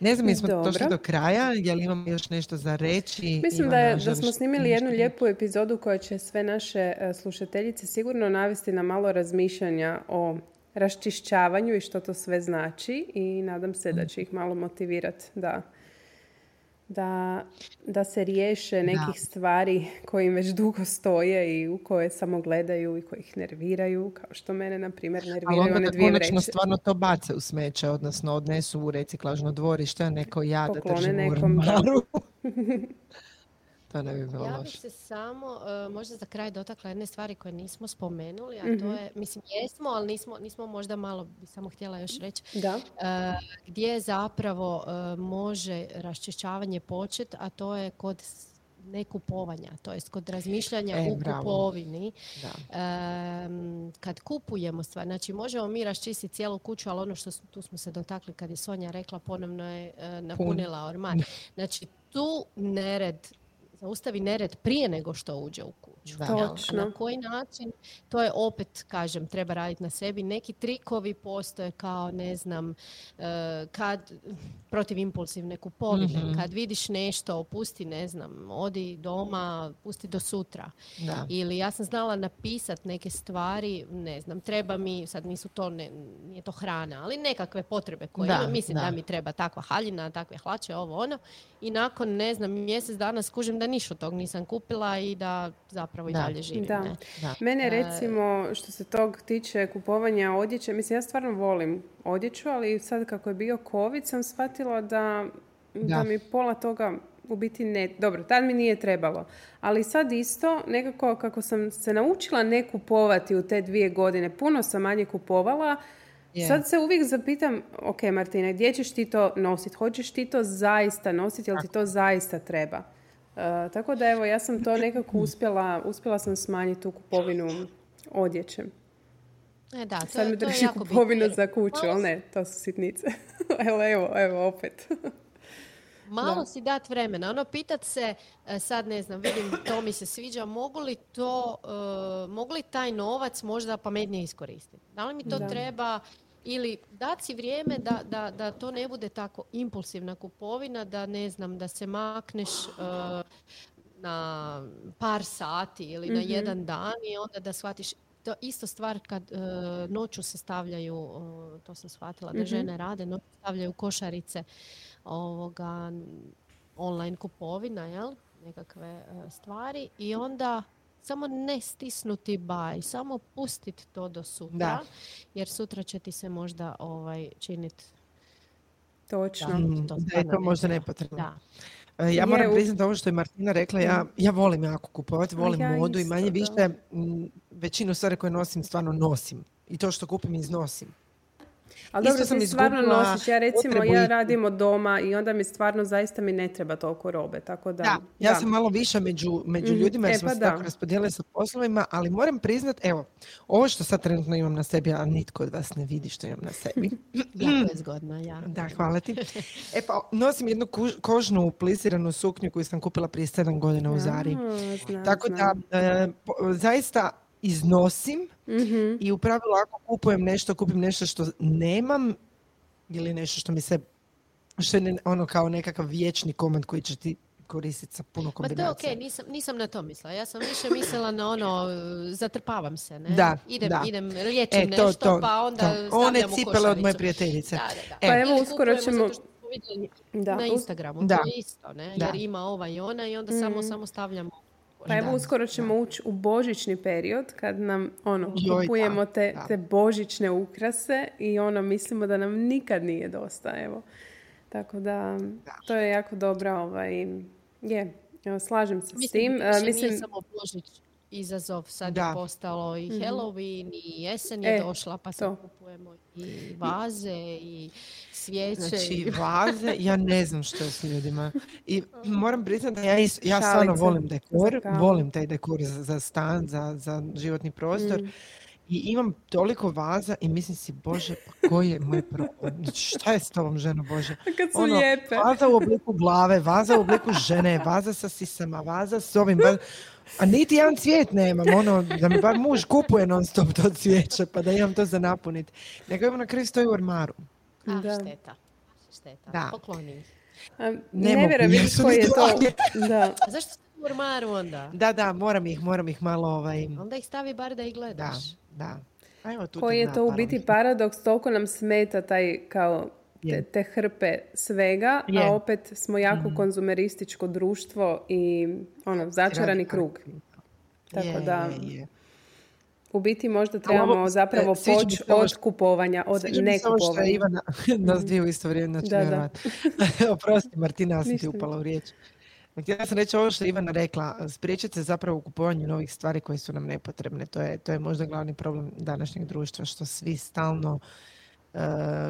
Speaker 2: Ne znam, jesmo
Speaker 4: Dobro.
Speaker 2: došli do kraja, je li imamo još nešto za reći?
Speaker 4: Mislim da, je, da smo snimili
Speaker 2: nešto
Speaker 4: jednu lijepu epizodu koja će sve naše e, slušateljice sigurno navesti na malo razmišljanja o raščišćavanju i što to sve znači i nadam se da će ih malo motivirati da, da, da se riješe nekih stvari koji im već dugo stoje i u koje samo gledaju i koji ih nerviraju, kao što mene, na primjer, nerviraju
Speaker 2: Ali
Speaker 4: one
Speaker 2: onda
Speaker 4: dvije
Speaker 2: stvarno to bace u smeće, odnosno odnesu u reciklažno dvorište, a neko ja da
Speaker 4: Poklone
Speaker 2: držim u
Speaker 4: nekom, da.
Speaker 2: to ne bi bilo
Speaker 3: Ja bih se samo e, možda za kraj dotakla jedne stvari koje nismo spomenuli, a
Speaker 4: Mhm.
Speaker 3: to je, mislim jesmo, ali nismo, nismo možda malo, bi samo htjela još reći,
Speaker 4: Da.
Speaker 3: e, gdje zapravo e, može raščišćavanje početi, a to je kod nekupovanja, to jest kod razmišljanja
Speaker 2: E,
Speaker 3: u
Speaker 2: bravo.
Speaker 3: kupovini.
Speaker 2: Da.
Speaker 3: Kad kupujemo stvar, znači možemo mi raščistiti cijelu kuću, ali ono što tu smo se dotakli kad je Sonja rekla, ponovno je e, napunila ormar. Znači tu nered, zaustavi nered prije nego što uđe u kuću.
Speaker 2: Da.
Speaker 3: jel? A
Speaker 4: Točno.
Speaker 3: Na koji način, to je opet, kažem, treba raditi na sebi. Neki trikovi postoje kao, ne znam, e, kad protiv impulsivne kupovine,
Speaker 2: Mhm.
Speaker 3: kad vidiš nešto, pusti, ne znam, odi doma, pusti do sutra.
Speaker 2: Da.
Speaker 3: Ili ja sam znala napisat neke stvari, ne znam, treba mi, sad nisu to, ne, nije to hrana, ali nekakve potrebe koje
Speaker 2: Da,
Speaker 3: imam. Mislim da.
Speaker 2: da.
Speaker 3: mi treba takva haljina, takve hlače, ovo ono. I nakon, ne znam, mjesec dana skužim da ništa od tog nisam kupila i da zapravo i
Speaker 2: Da.
Speaker 3: dalje živim.
Speaker 4: Da.
Speaker 3: Ne?
Speaker 2: Da.
Speaker 4: Mene
Speaker 3: E,
Speaker 4: recimo što se tog tiče kupovanja odjeće, mislim ja stvarno volim odjeću, ali sad kako je bio covid sam shvatila da, da.
Speaker 2: Da.
Speaker 4: mi pola toga u biti ne, dobro, tad mi nije trebalo. Ali sad isto, nekako kako sam se naučila ne kupovati u te dvije godine, puno sam manje kupovala,
Speaker 2: Je.
Speaker 4: Sad se uvijek zapitam, ok Martina, gdje ćeš ti to nositi? Hoćeš ti to zaista nositi, jel ti to zaista treba? E, tako da evo, ja sam to nekako uspjela, uspjela sam smanjiti tu kupovinu odjeće.
Speaker 3: E, da, to,
Speaker 4: Sad mi drži
Speaker 3: bitno,
Speaker 4: kupovinu za kuću,
Speaker 3: malo
Speaker 4: ali ne, to su sitnice. evo, evo, evo, opet.
Speaker 3: Malo
Speaker 4: Da.
Speaker 3: si dat vremena. Ono, pitat se, e, sad ne znam, vidim, to mi se sviđa, mogu li to, e, mogu li taj novac možda pametnije iskoristiti? Da li mi to
Speaker 4: Da.
Speaker 3: treba ili dati si vrijeme da, da, da to ne bude tako impulsivna kupovina, da ne znam, da se makneš e, na par sati ili na
Speaker 4: Mhm.
Speaker 3: jedan dan i onda da shvatiš to isto stvar kad e, noću se stavljaju, e, to sam shvatila da
Speaker 4: Mhm.
Speaker 3: žene rade, noću stavljaju košarice ovoga online kupovina, jel? Nekakve e, stvari i onda samo ne stisnuti baj, samo pustiti to do sutra,
Speaker 2: Da.
Speaker 3: jer sutra će ti se možda ovaj činiti
Speaker 4: Točno.
Speaker 3: Da.
Speaker 2: Mm,
Speaker 3: to
Speaker 2: da je to
Speaker 3: ne
Speaker 2: možda nepotrebno.
Speaker 3: da.
Speaker 2: E, Ja
Speaker 4: Je,
Speaker 2: moram
Speaker 4: u-
Speaker 2: priznati ovo što je Martina rekla, ja, ja volim jako kupovati, volim
Speaker 4: ja
Speaker 2: modu i
Speaker 4: isto,
Speaker 2: manje
Speaker 4: da.
Speaker 2: više m, većinu stvari koje nosim stvarno nosim. I to što kupim iznosim.
Speaker 4: Ali
Speaker 2: Isto
Speaker 4: dobro,
Speaker 2: sam
Speaker 4: stvarno
Speaker 2: izgubila
Speaker 4: nosiš. Ja recimo,
Speaker 2: potrebu
Speaker 4: ja radim od doma i onda mi stvarno zaista mi ne treba toliko robe, tako da...
Speaker 2: Da, ja
Speaker 4: da.
Speaker 2: sam malo više među, među
Speaker 4: Mhm,
Speaker 2: ljudima jer
Speaker 4: e,
Speaker 2: smo
Speaker 4: pa
Speaker 2: se
Speaker 4: da.
Speaker 2: tako raspodijelili sa poslovima, ali moram priznat, evo, ovo što sad trenutno imam na sebi, a nitko od vas ne vidi što imam na sebi.
Speaker 3: Jako je zgodna, ja.
Speaker 2: Da, hvala ti. E pa, nosim jednu kuž- kožnu plisiranu suknju koju sam kupila prije 7 godina u Zari.
Speaker 4: Znam,
Speaker 2: Tako da, e, po- zaista iznosim
Speaker 4: Mhm.
Speaker 2: i u pravilu ako kupujem nešto, kupim nešto što nemam ili nešto što mi se, što je ono kao nekakav vječni komad koji će ti koristiti sa puno
Speaker 3: Ma to je
Speaker 2: kombinacija.
Speaker 3: okej, nisam, nisam na to mislila. Ja sam više mislila na ono, zatrpavam se, ne?
Speaker 2: Da,
Speaker 3: idem,
Speaker 2: da.
Speaker 3: idem, liječim
Speaker 2: E, to,
Speaker 3: nešto,
Speaker 2: to,
Speaker 3: pa onda
Speaker 2: to. One cipele od moje prijateljice.
Speaker 3: Da, da, da.
Speaker 2: E.
Speaker 4: Pa evo, uskoro ćemo- Da,
Speaker 3: na Instagramu,
Speaker 2: Da.
Speaker 3: to je isto, ne?
Speaker 2: Da.
Speaker 3: Jer ima ova i ona i onda samo, samo stavljamo
Speaker 4: Pa evo
Speaker 2: Da,
Speaker 4: uskoro ćemo ući u božićni period kad nam ono
Speaker 2: Joj,
Speaker 4: kupujemo
Speaker 2: da,
Speaker 4: te,
Speaker 2: da.
Speaker 4: te božićne ukrase i ono mislimo da nam nikad nije dosta evo. Tako da to je jako dobra ovaj je evo, slažem se s
Speaker 3: Mislim,
Speaker 4: tim.
Speaker 3: više
Speaker 4: E,
Speaker 3: nije
Speaker 4: mislim
Speaker 3: samo Božić izazov, sad
Speaker 2: Da.
Speaker 3: je postalo i Halloween i jesen
Speaker 4: E,
Speaker 3: je došla, pa sad
Speaker 4: to.
Speaker 3: kupujemo i vaze i svijeće.
Speaker 2: Znači,
Speaker 3: i-
Speaker 2: vaze, ja ne znam što je s ljudima. I moram priznati da ja, is- ja stvarno volim dekor, volim taj dekor za, za stan, za, za životni prostor.
Speaker 4: Mm.
Speaker 2: I imam toliko vaza i mislim si, Bože, pa koji je moj problem? Šta je s tobom, ženo Bože?
Speaker 4: kad su
Speaker 2: Ono,
Speaker 4: lijepe.
Speaker 2: Vaza u obliku glave, vaza u obliku žene, vaza sa sisama, vaza s ovim. va- A niti jedan cvijet nemam, ono, da mi bar muž kupuje non stop to cvijeće, pa da imam to za napuniti. Nego imam na kraju stoji u ormaru.
Speaker 3: A,
Speaker 4: Da.
Speaker 3: šteta. Šteta.
Speaker 2: Da.
Speaker 3: Pokloni ih.
Speaker 4: A,
Speaker 2: Ne
Speaker 4: vjerujem
Speaker 2: jer
Speaker 4: vidiš
Speaker 2: su
Speaker 4: koji
Speaker 2: mi
Speaker 4: je to. Da.
Speaker 3: A zašto ste u ormaru onda?
Speaker 2: Da, da, moram ih, moram ih malo, ovaj,
Speaker 3: Onda ih stavi bar da ih
Speaker 2: da,
Speaker 3: gledaš.
Speaker 2: da. A evo tu
Speaker 4: Koji je to u biti paradoks, toliko nam smeta taj kao te, te hrpe svega,
Speaker 2: Je.
Speaker 4: a opet smo jako konzumerističko društvo i ono, začarani krug. Tako
Speaker 2: Je,
Speaker 4: da,
Speaker 2: je, je.
Speaker 4: u biti možda
Speaker 2: ovo,
Speaker 4: trebamo zapravo
Speaker 2: e, sviđa mi
Speaker 4: poći
Speaker 2: ovo
Speaker 4: od kupovanja, od
Speaker 2: Sviđa mi se ovo što je
Speaker 4: nekupovanja.
Speaker 2: Ivana, nas dvije u isto vrijeme, znači
Speaker 4: Da, da.
Speaker 2: Oprosti Martina, ja sam ti upala u riječ. Htjela sam reći ovo što je Ivana rekla, spriječiti se zapravo u kupovanju novih stvari koje su nam nepotrebne. To je, to je možda glavni problem današnjeg društva, što svi stalno e,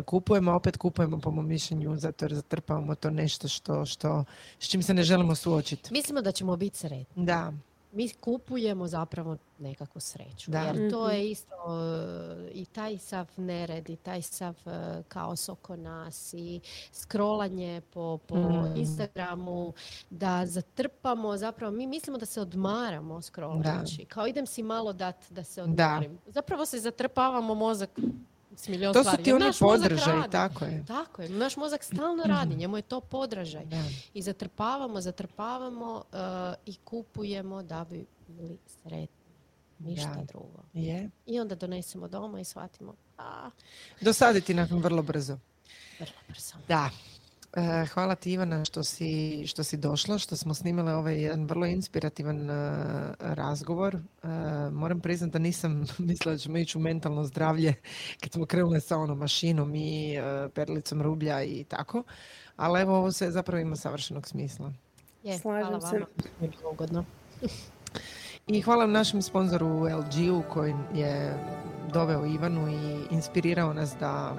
Speaker 2: kupujemo, opet kupujemo po mom mišljenju, zato jer zatrpavamo to nešto što, što, s čim se ne želimo suočiti.
Speaker 3: Mislimo da ćemo biti sretni.
Speaker 2: Da,
Speaker 3: Mi kupujemo zapravo nekakvu sreću.
Speaker 2: Da.
Speaker 3: Jer to
Speaker 4: Mhm.
Speaker 3: je isto e, i taj sav nered i taj sav e, kaos oko nas i scrollanje po, po
Speaker 2: Mm.
Speaker 3: Instagramu da zatrpamo zapravo mi mislimo da se odmaramo scrollajući. Kao idem si malo dat da se odmorim. Zapravo se zatrpavamo mozak s milion
Speaker 2: to su
Speaker 3: stvari.
Speaker 2: ti
Speaker 3: Jer
Speaker 2: oni
Speaker 3: naš mozak
Speaker 2: podržaj,
Speaker 3: radi.
Speaker 2: tako je.
Speaker 3: Tako je, naš mozak stalno radi, njemu je to podražaj.
Speaker 2: Da.
Speaker 3: I zatrpavamo, zatrpavamo eh, i kupujemo da bi bili sretni. Ništa
Speaker 2: Da.
Speaker 3: drugo.
Speaker 2: Je.
Speaker 3: I onda donesemo doma i shvatimo, a,
Speaker 2: Dosaditi nakon vrlo brzo.
Speaker 3: vrlo brzo.
Speaker 2: Da. E, hvala ti Ivana što si, što si došla, što smo snimile ovaj jedan vrlo inspirativan e, razgovor. E, moram priznati da nisam mislila da ćemo ići u mentalno zdravlje kad smo krenule sa onom mašinom i perlicom rublja i tako. Ali evo ovo sve zapravo ima savršenog smisla.
Speaker 3: Je,
Speaker 4: Slažem
Speaker 3: hvala
Speaker 4: se.
Speaker 3: vama. Mi je bilo ugodno.
Speaker 2: I hvala našem sponzoru LG-u koji je doveo Ivanu i inspirirao nas da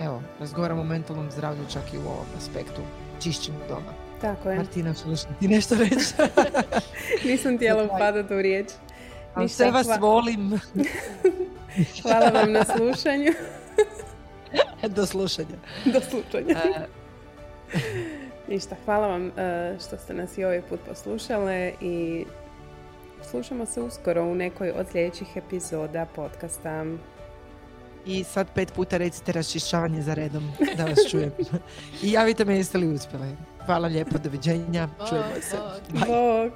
Speaker 2: evo, razgovaramo o mentalnom zdravlju čak i u ovom aspektu čišćenju doma.
Speaker 4: Tako je.
Speaker 2: Martina, li ti nešto reći?
Speaker 4: Nisam htjela upadati u riječ.
Speaker 2: Ali
Speaker 4: Ništa,
Speaker 2: sve vas
Speaker 4: hva-
Speaker 2: volim.
Speaker 4: Hvala vam na slušanju.
Speaker 2: Do slušanja.
Speaker 4: Do slučanja.
Speaker 2: E,
Speaker 4: Ništa, hvala vam e, što ste nas i ovaj put poslušale i slušamo se uskoro u nekoj od sljedećih epizoda podcasta.
Speaker 2: I sad pet puta recite raščišćavanje za redom, da vas čujem. I javite me jeste li uspjeli. Hvala lijepo, doviđenja. Čujemo se.
Speaker 3: Bog, bog.
Speaker 2: Bye.
Speaker 4: Bog!